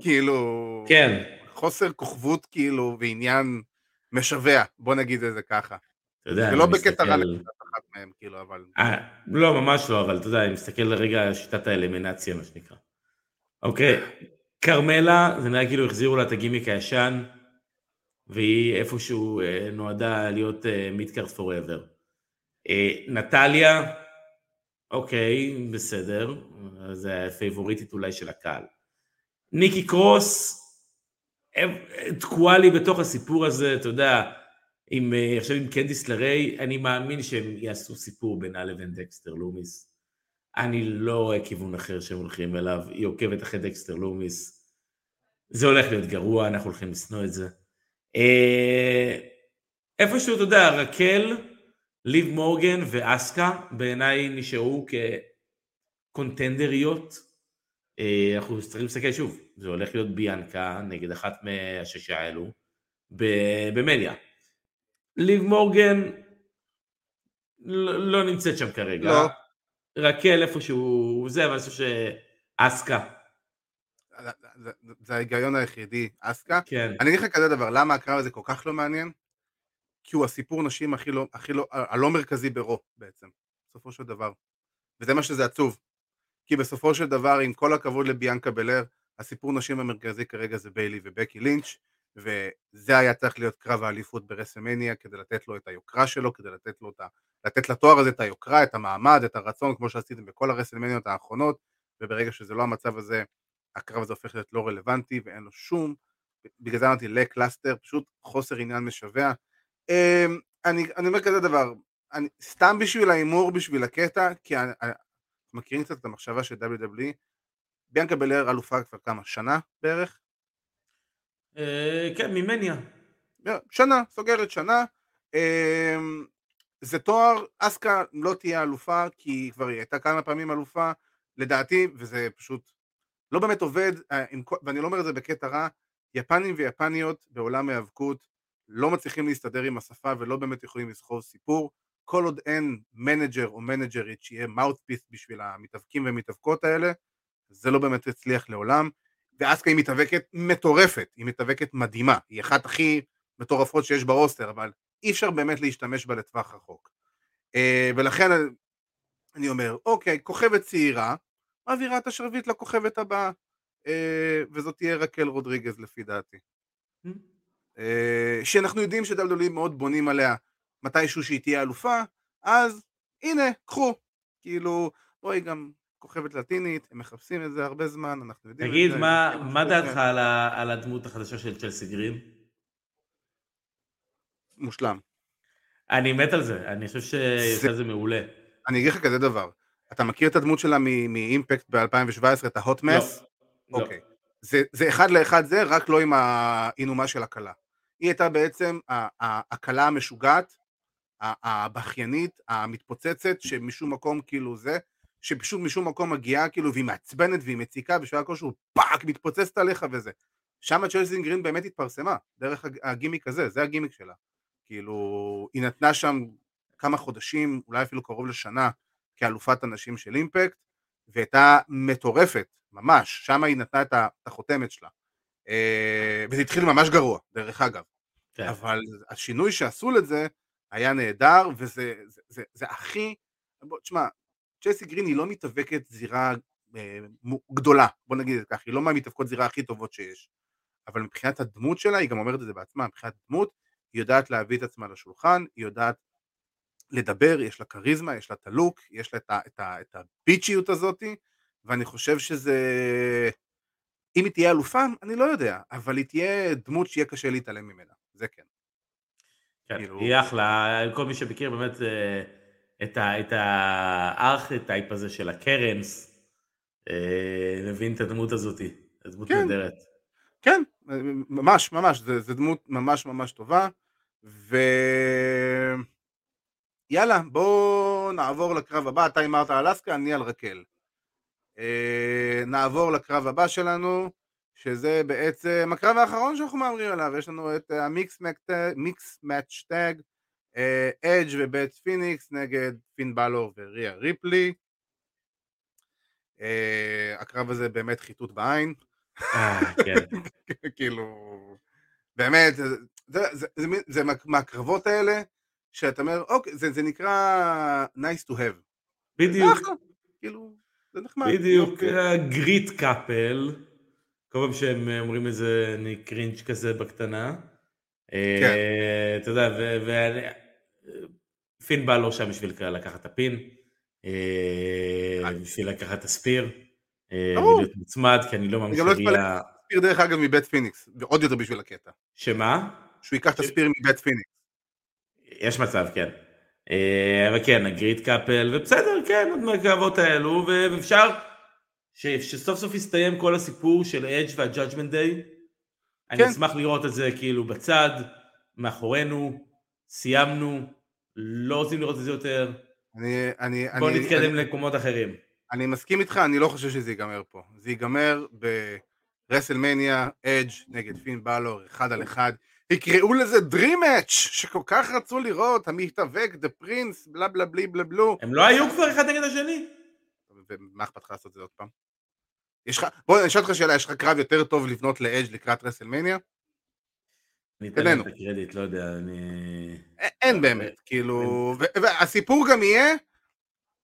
כאילו... כן. חוסר כוכבות כאילו ועניין משווע, בוא נגיד את זה ככה. אתה יודע, זה לא אני בקטע רע מסתכל- לקבוצת אחת מהם, כאילו, אבל... אה, לא, ממש לא, אבל אתה יודע, אני מסתכל לרגע על שיטת האלימינציה, מה שנקרא. אוקיי, כרמלה, זה נראה כאילו החזירו לה את הגימיק הישן, והיא איפשהו אה, נועדה להיות מידקארט פוראבר. נטליה, אוקיי, בסדר, זה הפייבוריטית אולי של הקהל. ניקי קרוס, אה, תקועה לי בתוך הסיפור הזה, אתה יודע, עם, אה, עכשיו עם קנדיס לריי, אני מאמין שהם יעשו סיפור בינה לבין דקסטר לומיס. אני לא רואה כיוון אחר שהם הולכים אליו, היא עוקבת אחרי דקסטר לומיס. זה הולך להיות גרוע, אנחנו הולכים לשנוא את זה. אה, איפשהו, אתה יודע, רקל, ליב מורגן ואסקה, בעיניי נשארו כקונטנדריות. אה, אנחנו צריכים להסתכל שוב, זה הולך להיות ביאנקה נגד אחת מהשישה האלו ב- במדיה. ליב מורגן לא, לא נמצאת שם כרגע. לא. רקל איפשהו זה, אבל אני חושב שאסקה, זה- זה- זה ההיגיון היחידי, אסקה. כן. אני אגיד לך כזה דבר, למה הקרב הזה כל כך לא מעניין? כי הוא הסיפור נשים הכי לא, הכי לא, הלא מרכזי ברו בעצם, בסופו של דבר. וזה מה שזה עצוב. כי בסופו של דבר, עם כל הכבוד לביאנקה בלר, הסיפור נשים המרכזי כרגע זה ביילי ובקי לינץ', וזה היה צריך להיות קרב האליפות ברסלמניה כדי לתת לו את היוקרה שלו, כדי לתת לו את ה... לתת לתואר הזה את היוקרה, את המעמד, את הרצון, כמו שעשיתם בכל הרסלמניות האחרונות, וברגע שזה לא המצב הזה, הקרב הזה הופך להיות לא רלוונטי ואין לו שום, בגלל זה אמרתי lackluster, פשוט חוסר עניין משווע. אמ, אני, אני אומר כזה דבר, אני, סתם בשביל ההימור, בשביל הקטע, כי אני, מכירים קצת את המחשבה של WWE, ביאנקה בלר אלופה כבר כמה, שנה בערך? אה, כן, ממניה. שנה, סוגרת שנה. אמ, זה תואר, אסקה לא תהיה אלופה, כי היא כבר הייתה כמה פעמים אלופה, לדעתי, וזה פשוט לא באמת עובד, אה, ואני לא אומר את זה בקטע רע, יפנים ויפניות בעולם ההיאבקות לא מצליחים להסתדר עם השפה ולא באמת יכולים לסחוב סיפור, כל עוד אין manager או מנג'רית שיהיה mouthpiece בשביל המתאבקים והמתאבקות האלה, זה לא באמת יצליח לעולם, ואסקה היא מתאבקת מטורפת, היא מתאבקת מדהימה, היא אחת הכי מטורפות שיש ברוסטר, אבל אי אפשר באמת להשתמש בה לטווח רחוק. אה, ולכן אני אומר, אוקיי, כוכבת צעירה, מעבירה את השרביט לכוכבת הבאה, אה, וזאת תהיה רקל רודריגז לפי דעתי. אה, שאנחנו יודעים שדלדולים מאוד בונים עליה מתישהו שהיא תהיה אלופה, אז הנה, קחו. כאילו, בואי גם כוכבת לטינית, הם מחפשים את זה הרבה זמן, אנחנו יודעים תגיד, את זה. מה מה דעתך. על ה- על הדמות החדשה של צ'לסי גרין? מושלם. אני מת על זה, אני חושב שהיא עושה את זה מעולה. אני אגיד לך כזה דבר, אתה מכיר את הדמות שלה מאימפקט ב-2017, את ההוט מס? לא. אוקיי. זה, זה אחד לאחד זה, רק לא עם האינומה של הכלה. היא הייתה בעצם הכלה המשוגעת, הבכיינית, המתפוצצת, שמשום מקום כאילו זה, שפשוט משום מקום מגיעה כאילו, והיא מעצבנת והיא מציקה, בשביל כלשהו פאק, מתפוצצת עליך וזה. שם צ'לסי גרין באמת התפרסמה, דרך הג- הגימיק הזה, זה הגימיק שלה. כאילו, היא נתנה שם כמה חודשים, אולי אפילו קרוב לשנה, כאלופת הנשים של אימפקט, והייתה מטורפת, ממש, שם היא נתנה את החותמת שלה. אה, וזה התחיל ממש גרוע, דרך אגב. כן. אבל השינוי שעשו לזה היה נהדר, וזה זה, זה, זה הכי... בוא, תשמע, צ'סי גרין היא לא מתאבקת זירה אה, גדולה, בוא נגיד את זה ככה, היא לא מהמתאבקות זירה הכי טובות שיש. אבל מבחינת הדמות שלה, היא גם אומרת את זה בעצמה, מבחינת דמות, היא יודעת להביא את עצמה לשולחן, היא יודעת לדבר, יש לה כריזמה, יש לה את הלוק, יש לה את, ה, את, ה, את הביצ'יות הזאתי, ואני חושב שזה... אם היא תהיה אלופה, אני לא יודע, אבל היא תהיה דמות שיהיה קשה להתעלם ממנה, זה כן. כן, כאילו- היא אחלה, כל מי שמכיר באמת אה, את ה- את הארכיטייפ הזה של הקרנס, אה, מבין את הדמות הזאתי, הדמות כן. נהדרת. כן, ממש, ממש, זה דמות ממש ממש טובה, ו... יאללה, בואו נעבור לקרב הבא, אתה הימרת על אלסקה, אני על רקל. אה, נעבור לקרב הבא שלנו, שזה בעצם הקרב האחרון שאנחנו מהמרים עליו, יש לנו את המיקס מאץ' טאג, אדג' ובית פיניקס נגד פין בלור וריה ריפלי. אה, הקרב הזה באמת חיטוט בעין. אה, כן. כאילו, באמת, זה, זה, זה, זה, זה מה- מהקרבות האלה, שאתה אומר, אוקיי, זה, זה נקרא nice to have. בדיוק, כאילו, זה נחמד. בדיוק, אוקיי. גריט קאפל, כל פעם שהם אומרים איזה אני קרינג' כזה בקטנה. כן. אה, אתה יודע, ואני... פין בא לו שם בשביל לקחת את הפין, אה, בשביל לקחת את הספיר, אה. ולהיות מוצמד, כי אני לא מאמין לא שהוא יהיה... ספיר דרך אגב מבית פיניקס, ועוד יותר בשביל הקטע. שמה? שהוא ייקח את הספיר מבית פיניקס. יש מצב, כן. אה, אבל כן, הגריט קאפל, ובסדר, כן, עוד מהקרבות האלו, ואפשר שסוף סוף יסתיים כל הסיפור של אדג' והג'אג'מנט דיי. אני כן. אשמח לראות את זה כאילו בצד, מאחורינו, סיימנו, לא רוצים לראות את זה יותר, אני, אני, בואו אני, נתקדם אני, למקומות אחרים. אני מסכים איתך, אני לא חושב שזה ייגמר פה. זה ייגמר ברסלמניה, אדג' נגד פין בלור, אחד על אחד. יקראו לזה Dream Match, שכל כך רצו לראות, המתאבק, The Prince, בלה בלה בלי בלה בלו. הם לא היו כבר אחד נגד השני? ומה אכפת לך לעשות את זה עוד פעם? יש לך, בוא אני אשאל אותך שאלה, יש לך קרב יותר טוב לבנות לאדג' לקראת רסלמניה? אני אתן להם את. הקרדיט, לא יודע, אני... אין באמת, כאילו, והסיפור גם יהיה,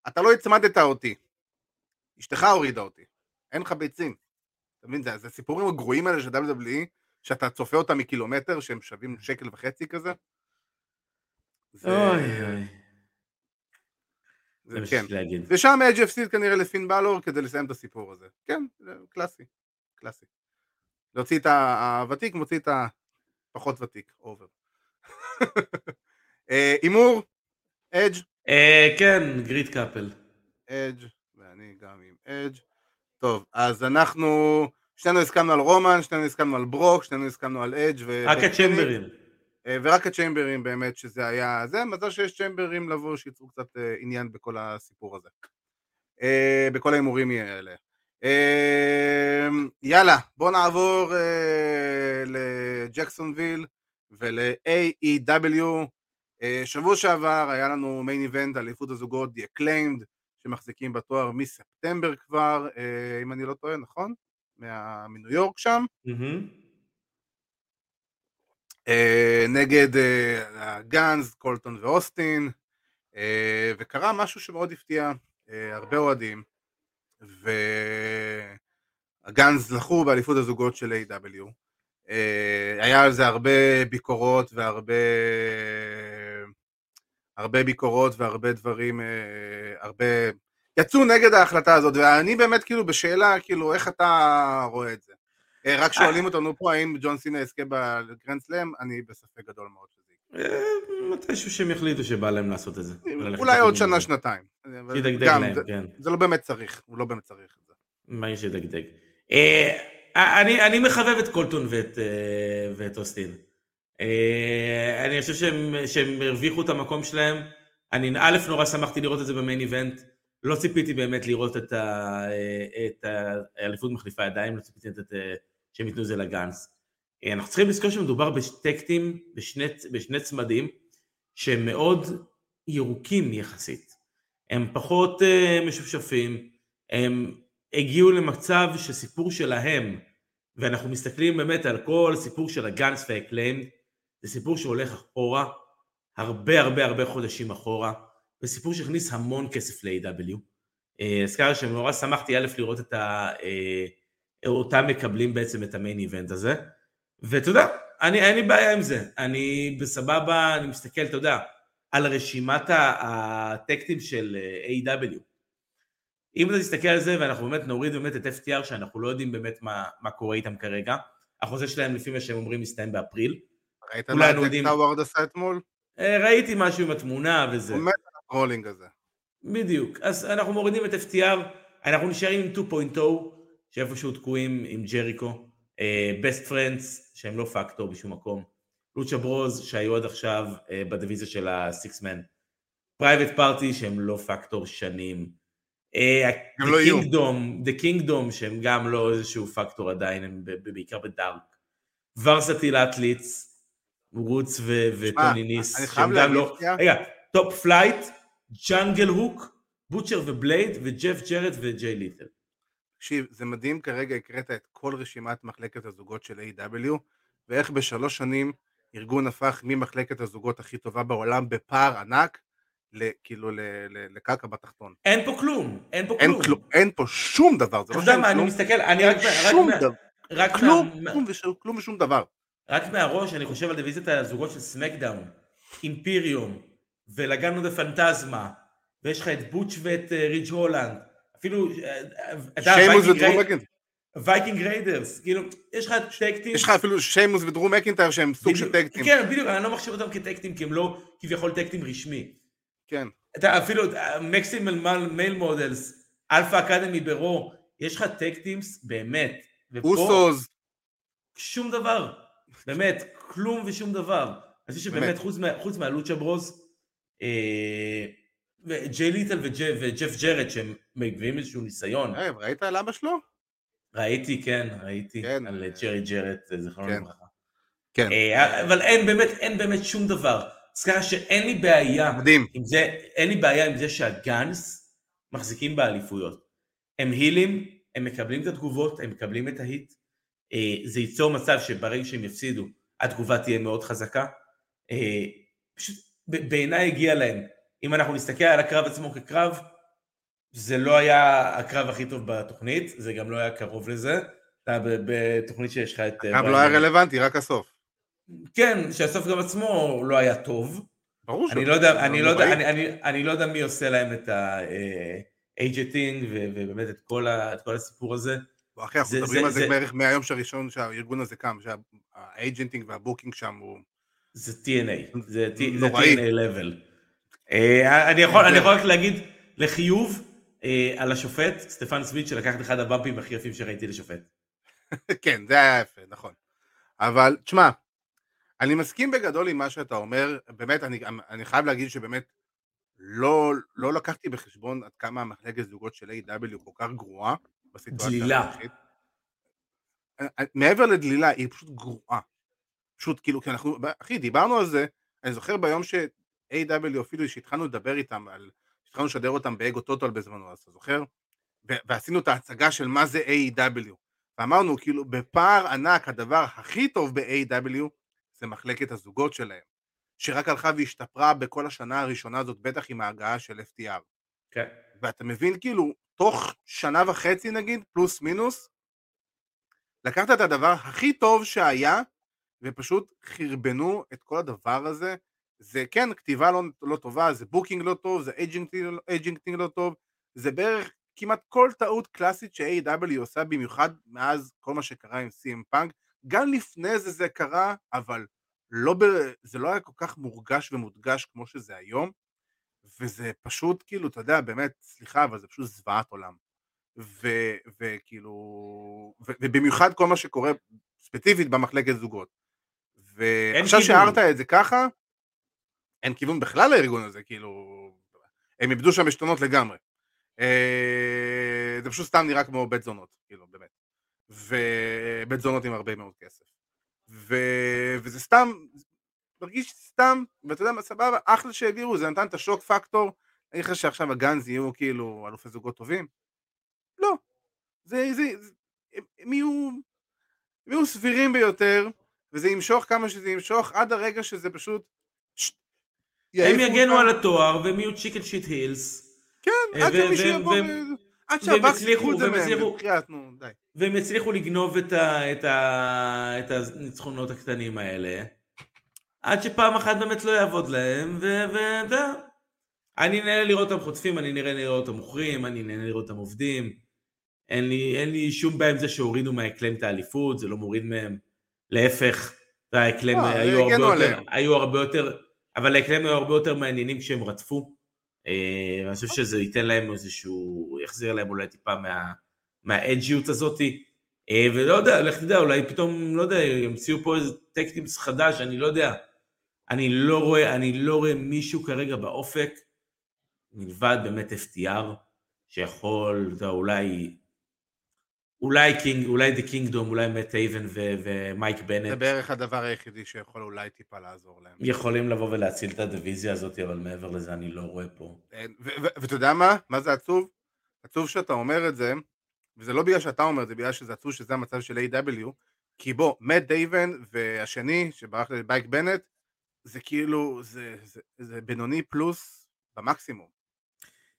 אתה לא הצמדת אותי, אשתך הורידה אותי, אין לך ביצים. אתה מבין, זה הסיפורים הגרועים האלה של WWE, שאתה צופה אותם מקילומטר, שהם שווים שקל וחצי כזה. זה- אוי אוי, זה כן. ושם אג' הפסיד כנראה לפין בלור כדי לסיים את הסיפור הזה. כן, זה קלאסי, קלאסי. להוציא את ה- הוותיק, מוציא את הפחות ותיק, אובר. אה, הימור, אג', אה, כן, גריט קאפל. אדג', ואני גם עם אדג'. טוב, אז אנחנו, שנינו הסכמנו על רומן, שנינו הסכמנו על ברוק, שנינו הסכמנו על אדג' ו... רק הצ'מברים. אה, ורק הצ'יימברים באמת, שזה היה זה, מזל שיש צ'יימברים לבוא, שייצרו קצת עניין בכל הסיפור הזה. בכל ההימורים האלה. אה, יאללה, בואו נעבור אה, לג'קסונוויל ול-AEW. אה, שבוע שעבר היה לנו מיין איבנט על אליפות הזוגות The Acclaimed, שמחזיקים בתואר מספטמבר כבר, אה, אם אני לא טועה, נכון? מניו יורק שם. נגד אה, גאנז, קולטון ואוסטין, וקרה משהו שמאוד הפתיע הרבה אוהדים, והגאנז זכו באליפות הזוגות של A.W. אה, היה על זה הרבה ביקורות והרבה הרבה ביקורות והרבה דברים, אה, הרבה... יצאו נגד ההחלטה הזאת, ואני באמת כאילו בשאלה, כאילו, איך אתה רואה את זה? אה, רק שואלים אותנו פה האם ג'ון סינה יזכה בגרנד סלאם, אני בספק גדול מאוד מתישהו שהם יחליטו שבא להם לעשות את זה. אולי עוד שנה. שנתיים. שידגדג להם, כן. זה לא באמת צריך, הוא לא באמת צריך את זה. מה יש לדגדג? אה, אני, אני מחבב את קולטון ואת, אה, אוסטין. אה, אני חושב שהם, הרוויחו את המקום שלהם. אני א', נורא שמחתי לראות את זה במיין איבנט. לא ציפיתי באמת לראות את אה, האליפות מחליפה ידיים, לא ציפיתי אה, שהם ייתנו את זה לגאנס. אה, אנחנו צריכים לזכור שמדובר בטקטים, בשני, בשני צמדים, שהם מאוד ירוקים יחסית. הם פחות uh, משופשפים, הם הגיעו למצב שסיפור שלהם, ואנחנו מסתכלים באמת על כל סיפור של הגאנס והאקליימד, זה סיפור שהולך אחורה, הרבה הרבה הרבה חודשים אחורה, וסיפור שהכניס המון כסף ל-AW. אה, אז ככה שנורא שמחתי א' לראות את ה... אה, אותם מקבלים בעצם את המיין איבנט הזה, ואתה יודע, אני, אין לי בעיה עם זה, אני בסבבה, אני מסתכל, אתה יודע, על רשימת הטקטים של אה, A.W. אם אתה תסתכל על זה ואנחנו באמת נוריד באמת את FTR שאנחנו לא יודעים באמת מה, מה קורה איתם כרגע, החוזה שלהם לפי מה שהם אומרים מסתיים באפריל. ראית מה יודעים. טאוורד עשה אתמול? אה, ראיתי משהו עם התמונה וזה. הוא מת על הטרולינג הזה. בדיוק. אז אנחנו מורידים את FTR, אנחנו נשארים עם 2.0, שאיפשהו תקועים עם ג'ריקו, בסט פרנדס, שהם לא פקטור בשום מקום, לוצ'ה ברוז, שהיו עד עכשיו אה, בדיוויזיה של הסיקס מן, פרייבט פארטי, שהם לא פקטור שנים, אה, הם לא יהיו. The Kingdom, שהם גם לא איזשהו פקטור עדיין, הם בעיקר בדארק, ורסטיל אטליטס, רוץ וטוני ניס, שהם גם לא. רגע, טופ פלייט, ג'אנגל הוק, בוטשר ובלייד, וג'ף ג'רד וג'יי ליטל. תקשיב, זה מדהים כרגע הקראת את כל רשימת מחלקת הזוגות של A.W. ואיך בשלוש שנים הארגון הפך ממחלקת הזוגות הכי טובה בעולם בפער ענק, כאילו לקרקע בתחתון. אין פה כלום, אין פה כלום. אין פה שום דבר, זה לא שאין כלום. אני מסתכל, אני רק... שום דבר. רק כלום, כלום ושום דבר. רק מהראש, אני חושב על דיוויזיית הזוגות של סמקדאון, אימפיריום, ולגענו דה פנטזמה, ויש לך את בוטש ואת אה, ריץ' הולנד, אפילו... אה, שיימוס ודרום מקינטייר. וייקינג ריידרס, כאילו, יש לך טקטים. יש לך אפילו שיימוס ודרום מקינטייר שהם סוג של טקטים. כן, בדיוק, אני לא מחשיב אותם כטקטים, כי הם לא כביכול טקטים רשמי. כן. אתה אפילו, מקסימל מייל מודלס, אלפא אקדמי ברו, יש לך טקטימס באמת. אוסוז. שום דבר. באמת, כלום ושום דבר. אני חושב שבאמת, חוץ מהלוצ'ה ברוז, אה, ג'יי ליטל וג'ף ג'רד שהם מביאים איזשהו ניסיון. אה, ראית על אבא שלו? ראיתי, כן, ראיתי, כן. על ג'רי ג'רד, זכרונו כן. לברכה. כן. אבל אין באמת, אין באמת שום דבר. אז ככה שאין לי בעיה מדהים. עם זה, אין לי בעיה עם זה שהגאנס מחזיקים באליפויות. הם הילים, הם מקבלים את התגובות, הם מקבלים את ההיט. זה ייצור מצב שברגע שהם יפסידו, התגובה תהיה מאוד חזקה. פשוט בעיניי הגיע להם. אם אנחנו נסתכל על הקרב עצמו כקרב, זה לא היה הקרב הכי טוב בתוכנית, זה גם לא היה קרוב לזה. אתה בתוכנית שיש לך את... הקרב לא היה רלוונטי, רק הסוף. כן, שהסוף גם עצמו לא היה טוב. ברור שאני לא יודע, אני, לא יודע, אני, אני, אני לא יודע מי עושה להם את האייג'טינג ובאמת את כל, ה, את כל הסיפור הזה. אחי, אנחנו מדברים על זה בערך מהיום שהראשון שהארגון הזה קם, שהאייג'נטינג והבוקינג שם הוא... זה TNA, זה TNA level. אה, אני יכול רק להגיד לחיוב אה, על השופט, סטפן סמית שלקח את אחד הבמפים הכי יפים שראיתי לשופט. כן, זה היה יפה, נכון. אבל תשמע, אני מסכים בגדול עם מה שאתה אומר, באמת, אני, אני חייב להגיד שבאמת לא, לא לקחתי בחשבון עד כמה המחלקת זוגות של A.W. כל כך גרועה בסיטואציה דלילה. אה, מעבר לדלילה, היא פשוט גרועה. פשוט כאילו, כי אנחנו, אחי, דיברנו על זה, אני זוכר ביום ש-A.W. אפילו שהתחלנו לדבר איתם על, התחלנו לשדר אותם באגו טוטל בזמנו, אז אתה זוכר? ועשינו את ההצגה של מה זה A.W. ואמרנו, כאילו, בפער ענק, הדבר הכי טוב ב-A.W. זה מחלקת הזוגות שלהם, שרק הלכה והשתפרה בכל השנה הראשונה הזאת, בטח עם ההגעה של FTR. כן. ואתה מבין, כאילו, תוך שנה וחצי נגיד, פלוס מינוס, לקחת את הדבר הכי טוב שהיה, ופשוט חרבנו את כל הדבר הזה. זה כן, כתיבה לא, לא טובה, זה בוקינג לא טוב, זה אייג'ינגטינג לא טוב, זה בערך כמעט כל טעות קלאסית ש-A.W. עושה במיוחד מאז כל מה שקרה עם CM פאנק, גם לפני זה זה קרה, אבל לא ב... זה לא היה כל כך מורגש ומודגש כמו שזה היום, וזה פשוט כאילו, אתה יודע, באמת, סליחה, אבל זה פשוט זוועת עולם. ו- וכאילו, ו- ובמיוחד כל מה שקורה ספציפית במחלקת זוגות. ועכשיו שהערת את זה ככה, אין כיוון בכלל לארגון הזה, כאילו, הם איבדו שם עשתונות לגמרי. אה, זה פשוט סתם נראה כמו בית זונות, כאילו, באמת. ובית זונות עם הרבה מאוד כסף. ו... וזה סתם, מרגיש סתם, ואתה יודע מה, סבבה, אחלה שהעבירו, זה נתן את השוק פקטור, אני חושב שעכשיו הגאנז יהיו כאילו אלופי זוגות טובים? לא. זה, זה, הם יהיו, הם יהיו סבירים ביותר, וזה ימשוך כמה שזה ימשוך, עד הרגע שזה פשוט... הם יגנו על התואר, והם יהיו צ'יקן שיט הילס. כן, עד שמישהו יבוא... עד שהבאקס יקחו את זה מהם, והם יצליחו לגנוב את, הניצחונות הקטנים האלה, עד שפעם אחת באמת לא יעבוד להם, ואתה אני נהנה לראות אותם חוטפים, אני נהנה לראות אותם מוכרים, אני נהנה לראות אותם עובדים. אין לי, אין לי שום בעיה עם זה שהורידו מהאקלם את האליפות, זה לא מוריד מהם. להפך, האקלם לא, היו, הרבה יותר, היו הרבה יותר, אבל האקלם היו הרבה יותר מעניינים כשהם רדפו. אה, אני חושב שזה ייתן להם איזשהו, יחזיר להם אולי טיפה מה, מהאג'יות הזאתי. אה, ולא יודע, לך תדע, אולי פתאום, לא יודע, ימציאו פה איזה טקטימס חדש, אני לא יודע. אני לא רואה, אני לא רואה מישהו כרגע באופק, מלבד באמת FTR, שיכול, אתה יודע, אולי אולי קינג, אולי The Kingdom, אולי מאט טייבן ומייק בנט. זה בערך הדבר היחידי שיכול אולי טיפה לעזור להם. יכולים לבוא ולהציל את הדיוויזיה הזאת, אבל מעבר לזה אני לא רואה פה. ואתה יודע מה? מה זה עצוב? עצוב שאתה אומר את זה, וזה לא בגלל שאתה אומר זה, בגלל שזה עצוב שזה המצב של AEW, כי בוא, מאט דייבן והשני שברח לבייק בנט, זה כאילו, זה, זה, זה בינוני פלוס במקסימום.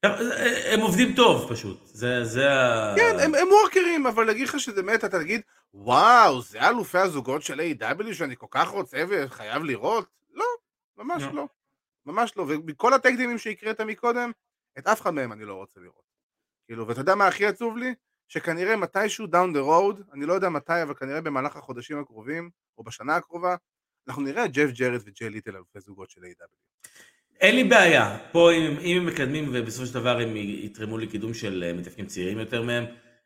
הם עובדים טוב פשוט, זה, זה ה... כן, הם, הם וורקרים, אבל להגיד לך שזה מת, אתה תגיד, וואו, זה אלופי הזוגות של A.W שאני כל כך רוצה וחייב לראות? לא, ממש לא. לא. ממש לא, ומכל הטקדימים שהקראת מקודם, את אף אחד מהם אני לא רוצה לראות. כאילו, ואתה יודע מה הכי עצוב לי? שכנראה מתישהו down the road, אני לא יודע מתי, אבל כנראה במהלך החודשים הקרובים, או בשנה הקרובה, אנחנו נראה את ג'ף ג'רד וג'יי ליטל אלופי זוגות של AEW. אין לי בעיה, פה אם, אם הם מקדמים ובסופו של דבר הם יתרמו לקידום של אה, מתאבקים צעירים יותר מהם,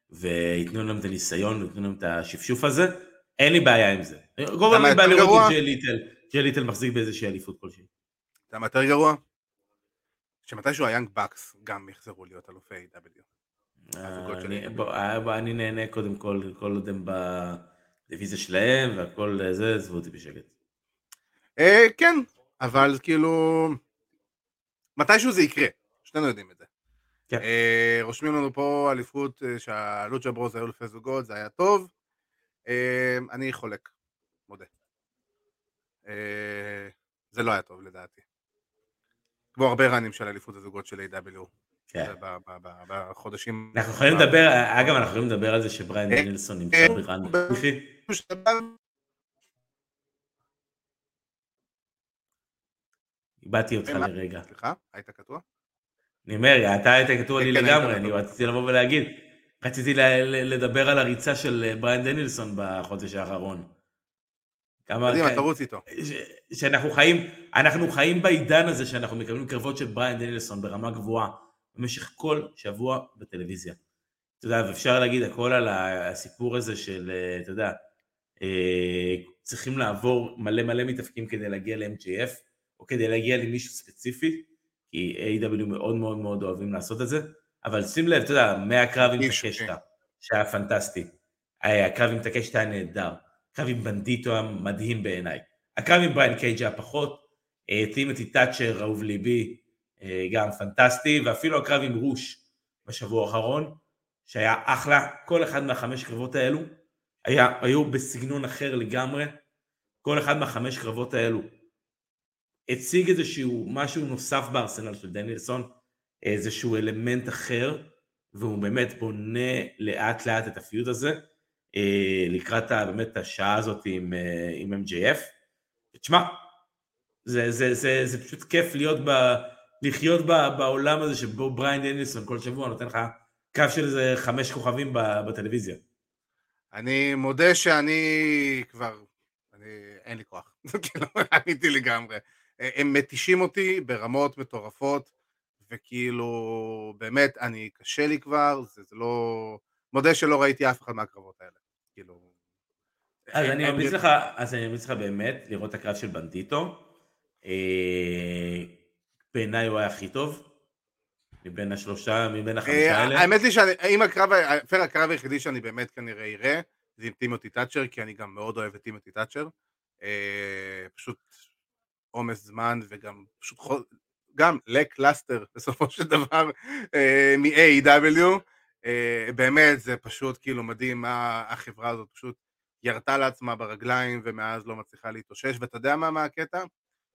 וייתנו להם את הניסיון, וייתנו להם את השפשוף הזה, אין לי בעיה עם זה. אין לי בעיה לראות? את ג'יי לית'ל, ג'יי לית'ל מחזיק באיזושהי אליפות כלשהי. אתה מה יותר גרוע? שמתישהו היאנג בקס גם יחזרו להיות אלופי אני. בוא, אה, בוא, אני נהנה קודם כל, כל עוד הם בדיוויזיה שלהם והכל אה, זה, עזבו אותי בשקט. אה, כן, אבל כאילו, מתישהו זה יקרה, שנינו יודעים את זה. כן. אה, רושמים לנו פה אליפות אה, שהלוצ'ה ברוז היו אלופי זוגות, זה היה טוב. אה, אני חולק, מודה. אה, זה לא היה טוב לדעתי. כמו הרבה ראנים של אליפות הזוגות של A.W. כן. בחודשים... אנחנו יכולים לדבר, אגב, אנחנו יכולים לדבר על זה שבריין אה, דנילסון נמצא אה, ברן ב- פסיכי. איבדתי אותך? לרגע. סליחה, היית קטוע? אני אומר, אתה היית כתוב לי כן, כן, לגמרי, אני. רציתי לבוא ולהגיד. רציתי לדבר על הריצה של אה, בריין דנילסון בחודש האחרון. כמה... קדימה, תרוץ איתו. שאנחנו חיים, אנחנו חיים בעידן הזה שאנחנו מקבלים קרבות של בריין דנילסון ברמה גבוהה במשך כל שבוע בטלוויזיה. אתה יודע, ואפשר להגיד הכל על הסיפור הזה של, אה, אתה יודע, אה, צריכים לעבור מלא מלא מתאפקים כדי להגיע ל-MJF, או כדי להגיע למישהו ספציפי, כי AEW מאוד מאוד מאוד אוהבים לעשות את זה, אבל שים לב, אתה יודע, מהקרב עם טקשיטה, כן. שהיה פנטסטי, הקרב עם טקשיטה היה נהדר, הקרב עם בנדידו היה מדהים בעיניי, הקרב עם בריאן קייג' היה פחות, טימותי תאצ'ר, אהוב ליבי, אה, גם פנטסטי, ואפילו הקרב עם רוש בשבוע האחרון, שהיה אחלה, כל אחד מהחמש קרבות האלו היה, היו בסגנון אחר לגמרי, כל אחד מהחמש קרבות האלו הציג איזשהו משהו נוסף בארסנל של דנילסון, איזשהו אלמנט אחר, והוא באמת בונה לאט לאט את הפיוט הזה, אה, לקראת באמת השעה הזאת עם, אה, עם MJF. תשמע, זה, זה, זה, זה פשוט כיף להיות ב, לחיות ב, בעולם הזה שבו בריין דנילסון כל שבוע נותן לך קו של איזה חמש כוכבים בטלוויזיה. אני מודה שאני כבר, אני, אין לי כוח, כאילו, עניתי לגמרי. אה, הם מתישים אותי ברמות מטורפות, וכאילו, באמת, אני, קשה לי כבר, זה, זה לא, מודה שלא ראיתי אף אחד מהקרבות האלה, כאילו. אז אני ממליץ לך, אז אני ממליץ לך באמת לראות את הקרב של בנדיטו. אה, בעיניי הוא היה הכי טוב, מבין השלושה, מבין החמישה אה, האלה. האמת היא שאם הקרב, הקרב היחידי שאני באמת כנראה אראה, זה עם טימותי תאצ'ר, כי אני גם מאוד אוהב את טימותי תאצ'ר. פשוט עומס זמן וגם פשוט חול, גם לקלאסטר בסופו של דבר אה, מ-AEW. אה, באמת זה פשוט כאילו מדהים מה החברה הזאת פשוט ירתה לעצמה ברגליים ומאז לא מצליחה להתאושש. ואתה יודע מה, מה הקטע?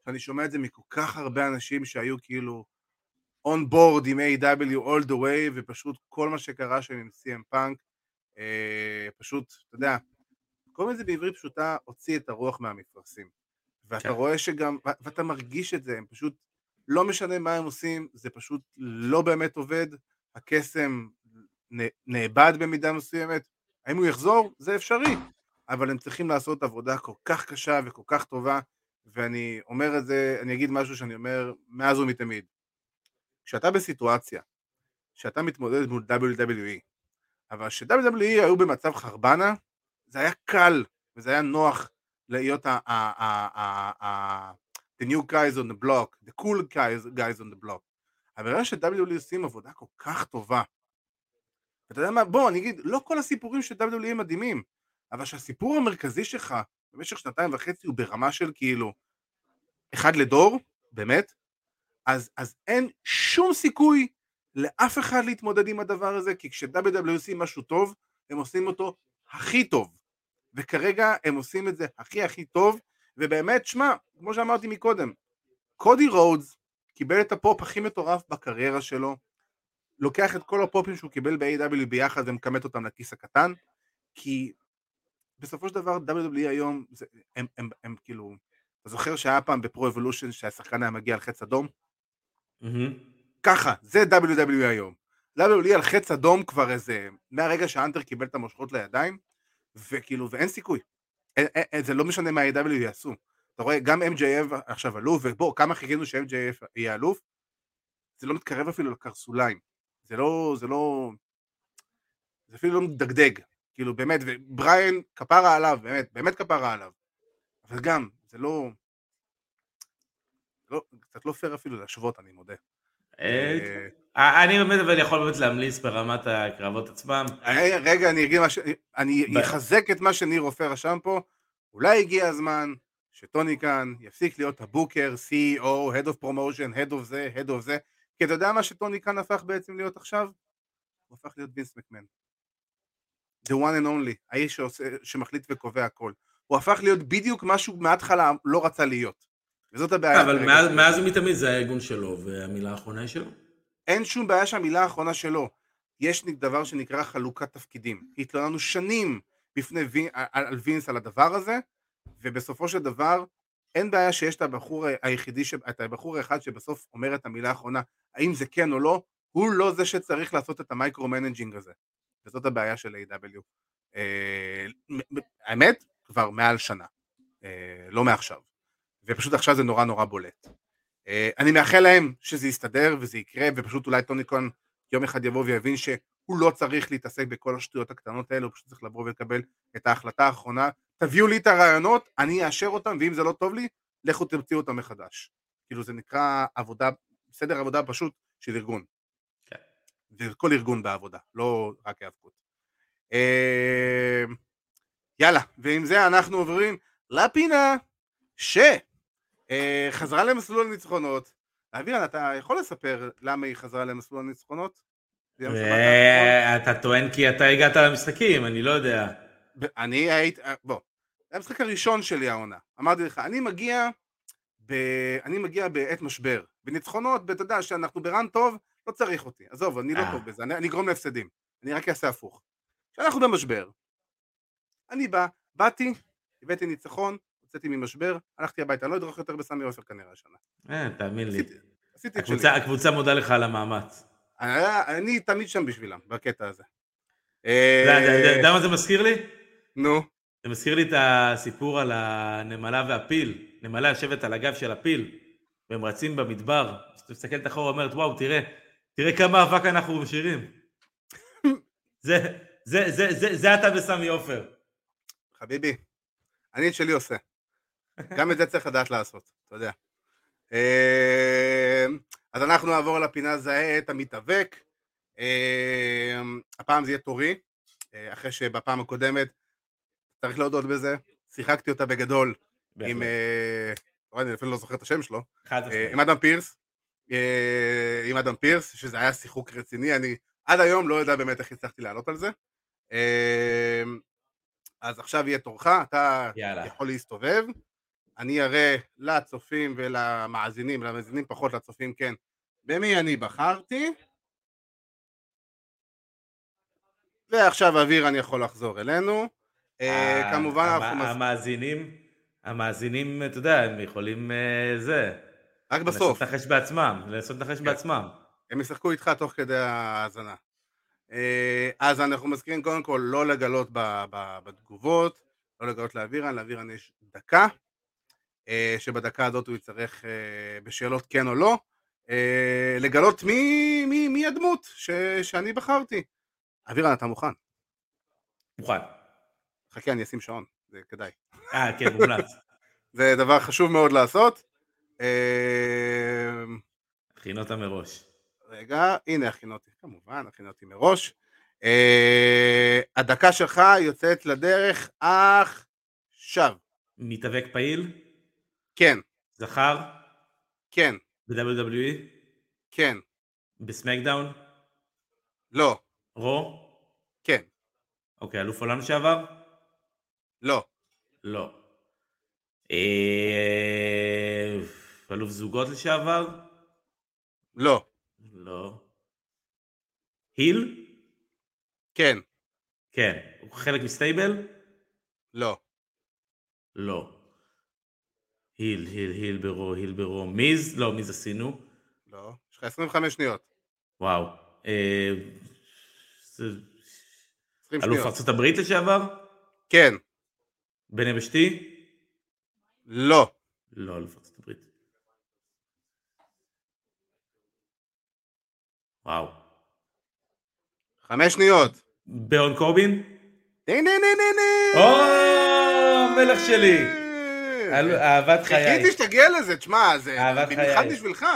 שאני שומע את זה מכל כך הרבה אנשים שהיו כאילו on board עם A.W. all the way, ופשוט כל מה שקרה שם עם CM פאנק, אה, פשוט, אתה יודע, קוראים לזה בעברית פשוטה, הוציא את הרוח מהמפרשים. ואתה כן. רואה שגם, ואתה מרגיש את זה, הם פשוט, לא משנה מה הם עושים, זה פשוט לא באמת עובד, הקסם נאבד במידה מסוימת, האם הוא יחזור? זה אפשרי, אבל הם צריכים לעשות עבודה כל כך קשה וכל כך טובה, ואני אומר את זה, אני אגיד משהו שאני אומר מאז ומתמיד. כשאתה בסיטואציה, שאתה מתמודד מול WWE, אבל ש-WWE היו במצב חרבנה, זה היה קל וזה היה נוח להיות ה- ה- ה- ה- the new guys on the block, the cool guys, guys on the block. אבל ברגע ש-WWE עושים עבודה כל כך טובה, ואתה יודע מה, בוא, אני אגיד, לא כל הסיפורים של WWE מדהימים, אבל שהסיפור המרכזי שלך במשך שנתיים וחצי הוא ברמה של כאילו אחד לדור, באמת, אז, אז אין שום סיכוי לאף אחד להתמודד עם הדבר הזה, כי כש-WWE עושים משהו טוב, הם עושים אותו הכי טוב. וכרגע הם עושים את זה הכי הכי טוב, ובאמת, שמע, כמו שאמרתי מקודם, קודי רודס קיבל את הפופ הכי מטורף בקריירה שלו, לוקח את כל הפופים שהוא קיבל ב-AEW ביחד ומכמת אותם לכיס הקטן, כי בסופו של דבר WWE היום, זה, הם, הם, הם, הם כאילו, אתה זוכר שהיה פעם ב Pro Evolution שהשחקן היה מגיע על חץ אדום? מהמם. ככה, זה WWE היום. WWE על חץ אדום כבר איזה, מהרגע שהאנטר קיבל את המושכות לידיים, וכאילו, ואין סיכוי. אין, אין, זה לא משנה מה ה-AEW יעשו. אתה רואה, גם MJF עכשיו אלוף, ובוא, כמה חיכינו ש-MJF יהיה אלוף? זה לא מתקרב אפילו לקרסוליים. זה לא, זה לא, זה אפילו לא מדגדג. כאילו, באמת, ובריין, כפרה עליו, באמת, באמת כפרה עליו. אבל גם, זה לא, לא קצת לא פייר אפילו להשוות, אני מודה. אה, אה, אני באמת אבל יכול באמת להמליץ ברמת הקרבות עצמם. אה, רגע, אני אגיד מה ש... אני אחזק את מה שניר רופא רשם פה. אולי הגיע הזמן שטוני כאן יפסיק להיות הבוקר, CEO, Head of Promotion, Head of זה, Head of זה. כי אתה יודע מה שטוני כאן הפך בעצם להיות עכשיו? הוא הפך להיות וינס מקמן. The one and only, האיש שעושה, שמחליט וקובע הכל. הוא הפך להיות בדיוק משהו מההתחלה לא רצה להיות. וזאת הבעיה. אבל מאז-. מאז ומתמיד זה הארגון שלו, והמילה האחרונה היא שלו. אין שום בעיה שהמילה האחרונה שלו. יש דבר שנקרא חלוקת תפקידים. התלוננו שנים בפני וין, על, על וינס על הדבר הזה, ובסופו של דבר אין בעיה שיש את הבחור היחידי, את הבחור האחד שבסוף אומר את המילה האחרונה, האם זה כן או לא, הוא לא זה שצריך לעשות את ה micro-managing הזה. וזאת הבעיה של AEW. אה, האמת, כבר מעל שנה, אה, לא מעכשיו. ופשוט עכשיו זה נורא נורא בולט. אה, אני מאחל להם שזה יסתדר וזה יקרה, ופשוט אולי טוני קון יום אחד יבוא ויבין שהוא לא צריך להתעסק בכל השטויות הקטנות האלה, הוא פשוט צריך לבוא ולקבל את ההחלטה האחרונה. תביאו לי את הרעיונות, אני אאשר אותם, ואם זה לא טוב לי, לכו תמציאו אותם מחדש. כאילו זה נקרא עבודה, סדר עבודה פשוט של ארגון. כן. וכל ארגון בעבודה, לא רק היאבקות. אה, יאללה, ועם זה אנחנו עוברים לפינה שחזרה למסלול הניצחונות. אבירן, אתה יכול לספר למה היא חזרה למסלול הניצחונות? אה, אתה טוען כי אתה הגעת למשחקים, אני לא יודע. אני הייתי, בוא, זה המשחק הראשון שלי העונה. אמרתי לך, אני מגיע, ב... אני מגיע בעת משבר. בניצחונות, אתה יודע, שאנחנו ברן טוב, לא צריך אותי. עזוב, אני לא אה. טוב בזה, אני, אני אגרום להפסדים. אני רק אעשה הפוך. כשאנחנו במשבר, אני בא, באתי, הבאתי ניצחון, יצאתי ממשבר, הלכתי הביתה, אני לא אדרוך יותר בסמי עופר כנראה השנה. אה, תאמין לי. הקבוצה- מודה לך על המאמץ. אני, אני תמיד שם בשבילם, בקטע הזה. אתה יודע- אתה יודע- מה זה מזכיר לי? נו, זה מזכיר לי את הסיפור על הנמלה והפיל. נמלה יושבת על הגב של הפיל, והם רצים במדבר. אז אתה מסתכלת אחורה ואומרת, וואו, תראה, תראה כמה אבק אנחנו משאירים. זה, זה, זה, זה, זה אתה בסמי עופר. חביבי, אני את שלי עושה. גם את זה צריך לדעת לעשות, אתה יודע. אה, אז אנחנו נעבור לפינה זהה את המתאבק. אה, הפעם זה יהיה תורי, אה, אחרי שבפעם הקודמת, צריך להודות בזה, שיחקתי אותה בגדול עם. אה, אני אפילו לא זוכר את השם שלו, אה. עם אדם פירס, עם אדם פירס, שזה היה שיחוק רציני, אני עד היום לא יודע באמת איך הצלחתי לעלות על זה. אה, אז עכשיו יהיה תורך, אתה יאללה. יכול להסתובב, אני אראה לצופים ולמאזינים, למאזינים פחות, לצופים כן, במי אני בחרתי. ועכשיו אוויר אני יכול לחזור אלינו. אה, ה- כמובן אנחנו... המאזינים, המאזינים, אתה יודע, הם יכולים אה, זה. רק בסוף. לנסות לנחש בעצמם, לנסות לנחש כן. בעצמם. הם ישחקו איתך תוך כדי ההאזנה. אה, אז אנחנו מזכירים קודם כל לא לגלות ב- ב- בתגובות, לא לגלות לאבירן, לאבירן יש דקה, אה, שבדקה הזאת הוא יצטרך אה, בשאלות כן או לא, אה, לגלות מי, מי, מי הדמות ש, שאני בחרתי. אבירן, אתה מוכן? מוכן. חכה, אני אשים שעון, זה כדאי. אה, כן, מומלץ. זה דבר חשוב מאוד לעשות. אה, הכין אותה מראש. רגע, הנה הכין אותי, כמובן, הכין אותי מראש. Uh, הדקה שלך יוצאת לדרך עכשיו. מתאבק פעיל, כן, זכר, כן, ב-WWE, כן, בסמקדאון, לא, רו, כן, אוקיי, אלוף עולם לשעבר, לא. לא. אה, אלוף זוגות לשעבר? לא. לא. היל? כן. כן. הוא חלק מסטייבל? לא. לא. היל, היל, היל ברו, היל ברו. מיז? לא, מיז עשינו. לא. יש לך 25 שניות. וואו. אה, זה 20 אלוף. ארצות הברית לשעבר? כן. בן יבשתי? לא. לא אלוף ארצות הברית. וואו. חמש שניות. ברון קורבין? נה נה נה נה. או, המלך שלי. אל- אהבת חיי. חיכיתי שתגיע לזה, תשמע, זה במיוחד. בשבילך.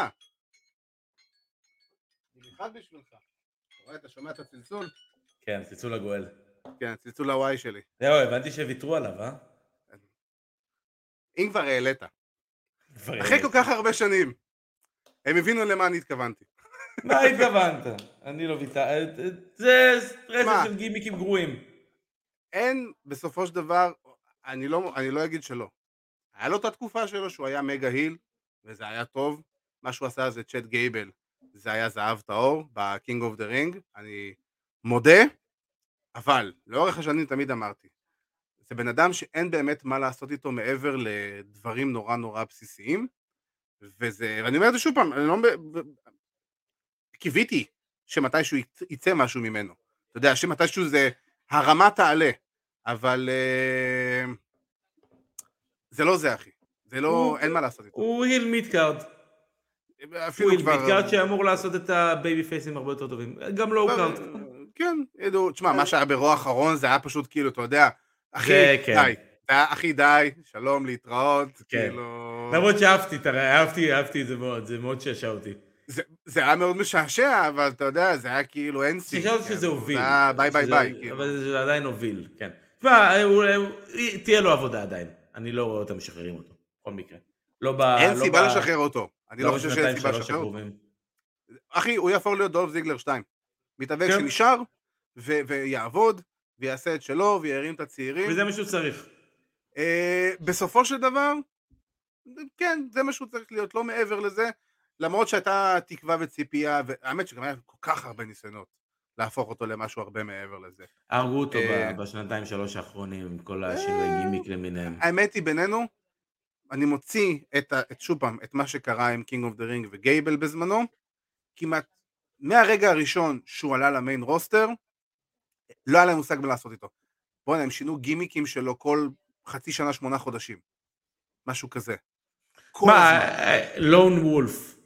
במיוחד בשבילך. אתה רואה, אתה שומע את הצלצול? כן, צלצול הגואל. כן, צלצול הוואי שלי. זהו, הבנתי שוויתרו עליו, אה? אם כבר העלית. כבר אחרי כל. כך הרבה שנים. הם הבינו למה אני התכוונתי. מה התכוונת? אני לא ויתר... זה רצף מה? של גימיקים גרועים. אין, בסופו של דבר, אני לא, אני לא אגיד שלא. היה לו את התקופה שלו שהוא היה mega heel, וזה היה טוב. מה שהוא עשה זה צ'אד גייבל, זה היה זהב טהור ב King of the Ring, אני מודה, אבל לאורך השנים תמיד אמרתי, זה בן אדם שאין באמת מה לעשות איתו מעבר לדברים נורא נורא בסיסיים, וזה, ואני אומר את זה שוב פעם, אני לא... קיוויתי שמתישהו יצ- יצא משהו ממנו. אתה יודע, שמתישהו זה הרמה תעלה, אבל אה, זה לא זה אחי, זה לא, הוא- אין מה לעשות איתו. הוא heel midcard. הוא אפילו heel כבר... midcard שאמור לעשות את הבייבי פייסים הרבה יותר טובים. גם low card. כן, תשמע, מה שהיה ב Raw האחרון זה היה פשוט כאילו, אתה יודע, אחי, כן. די, אחי די, שלום, להתראות, כן. כאילו... למרות שאהבתי, תראה, אהבתי, את זה מאוד, זה מאוד שעשע אותי. זה- זה היה מאוד משעשע, אבל אתה יודע, זה היה כאילו אין סי. חשבתי שזה הוביל. ביי ביי ביי, כאילו. אבל זה עדיין הוביל, כן. תשמע, הוא- הוא- תהיה לו עבודה עדיין. אני לא רואה אותם משחררים אותו, בכל מקרה. לא ב... אין לא סיבה ב- לשחרר אותו. אני לא חושב שאין סיבה לשחרר אותו. אחי, הוא יהפוך להיות דולף זיגלר 2. מתאבק כן. שנשאר, ו- ויעבוד, ויעשה את שלו, וירים את הצעירים. וזה מה שהוא צריך. אה, בסופו של דבר, כן, זה מה שהוא צריך להיות, לא מעבר לזה, למרות שהייתה תקווה וציפייה, והאמת שגם היה כל כך הרבה ניסיונות להפוך אותו למשהו הרבה מעבר לזה. הרגו אותו אה, בשנתיים שלוש האחרונים, עם כל השינוי גימיק למיניהם. האמת היא בינינו, אני מוציא את, את שוב פעם, את מה שקרה עם King of the Ring וגייבל בזמנו, כמעט מהרגע הראשון שהוא עלה למיין רוסטר, לא היה להם מושג מה לעשות איתו. בוא'נה, הם שינו גימיקים שלו כל חצי שנה, שמונה חודשים. משהו כזה. מה. לון וולף,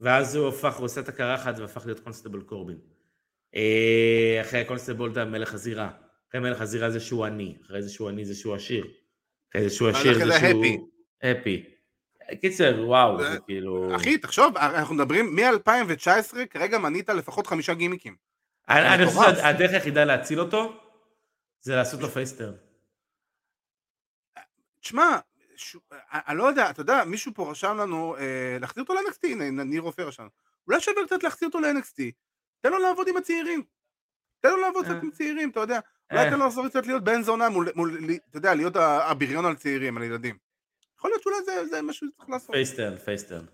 ואז הוא הפך, הוא עושה את הקרחת והפך להיות קונסטבל קורבין. אה, אחרי הקונסטבל זה מלך הזירה. אחרי מלך הזירה זה שהוא עני, אחרי זה שהוא עני זה שהוא עשיר. אחרי זה שהוא עשיר זה שהוא... happy. הפי. קיצר, וואו, זה- כאילו... אחי, תחשוב, אנחנו מדברים מ-2019, כרגע מנית לפחות חמישה גימיקים. אני. חושב שהדרך היחידה להציל אותו, זה לעשות לו פייסטרן. תשמע. אני לא יודע, אתה יודע, מישהו פה רשם לנו אה, להחזיר אותו ל-NXT, הנה, ניר רופא רשם. אולי שווה קצת להחזיר אותו ל-NXT. תן לו לעבוד עם הצעירים. תן לו לעבוד קצת אה. עם צעירים, אתה יודע. אולי אה. תן לו לעשות קצת להיות בן זונה מול, אתה יודע, להיות הבריון על צעירים, על ילדים. יכול להיות שאולי זה, משהו שצריך לעשות. face turn, face turn.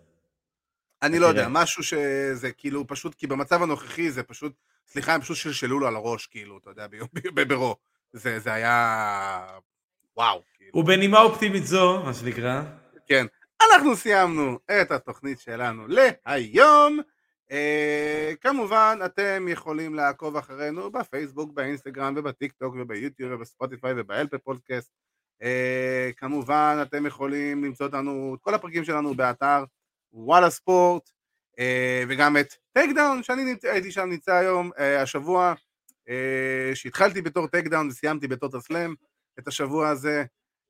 אני לא תראה. יודע, משהו שזה כאילו פשוט, כי במצב הנוכחי זה פשוט, סליחה, הם פשוט שלשלו לו על הראש, כאילו, אתה יודע, ביום- ב- ב Raw. זה, היה... וואו. כאילו. ובנימה אופטימית זו, מה שנקרא, כן. אנחנו סיימנו את התוכנית שלנו להיום. אה, כמובן, אתם יכולים לעקוב אחרינו בפייסבוק, באינסטגרם ובטיק טוק וביוטיוב ובספוטיפיי ובאפל פודקאסט. אה, כמובן, אתם יכולים למצוא אותנו, את כל הפרקים שלנו באתר וואלה ספורט, אה, וגם את טייק דאון, שאני נמצא, הייתי שם נמצא היום, אה, השבוע, אה, שהתחלתי בתור טייק דאון וסיימתי בתור תסלם את השבוע הזה.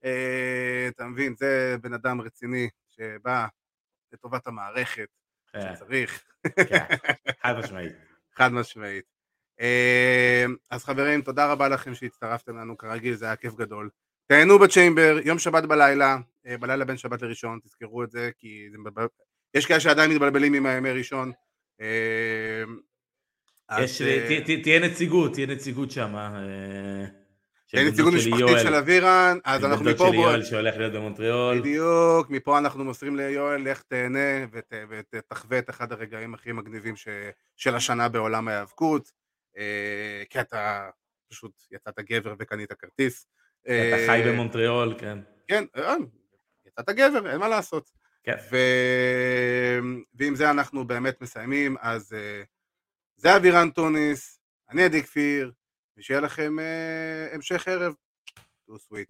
אה, אתה מבין, זה בן אדם רציני שבא לטובת המערכת, שצריך, כן, חד משמעית. חד משמעית. אה, אז חברים, תודה רבה לכם שהצטרפתם לנו, כרגיל זה היה כיף גדול. תהנו בצ'יימבר, יום שבת בלילה, אה, בלילה בין שבת לראשון, תזכרו את זה, כי זה מבלבל... יש כאלה שעדיין מתבלבלים עם הימי ראשון. אה, אז, יש, אה, תה- תה- תהיה נציגות, תהיה נציגות שם. של בן נציגות משפחתית. של אבירן, אז של אנחנו מפה בוא... יואל שהולך להיות במונטריאול. בדיוק, מפה אנחנו מוסרים ליואל, לך תהנה ות- ותחווה את אחד הרגעים הכי מגניבים. של השנה בעולם ההיאבקות, אה, כי אתה פשוט יצאת גבר וקנית כרטיס. אתה אה, חי במונטריאול, כן. כן, אה, יצאת גבר, אין מה לעשות. ועם זה אנחנו באמת מסיימים, אז זה אבירן טוניס, אני עדי כפיר, ושיהיה לכם אה, המשך ערב. טו סוויט.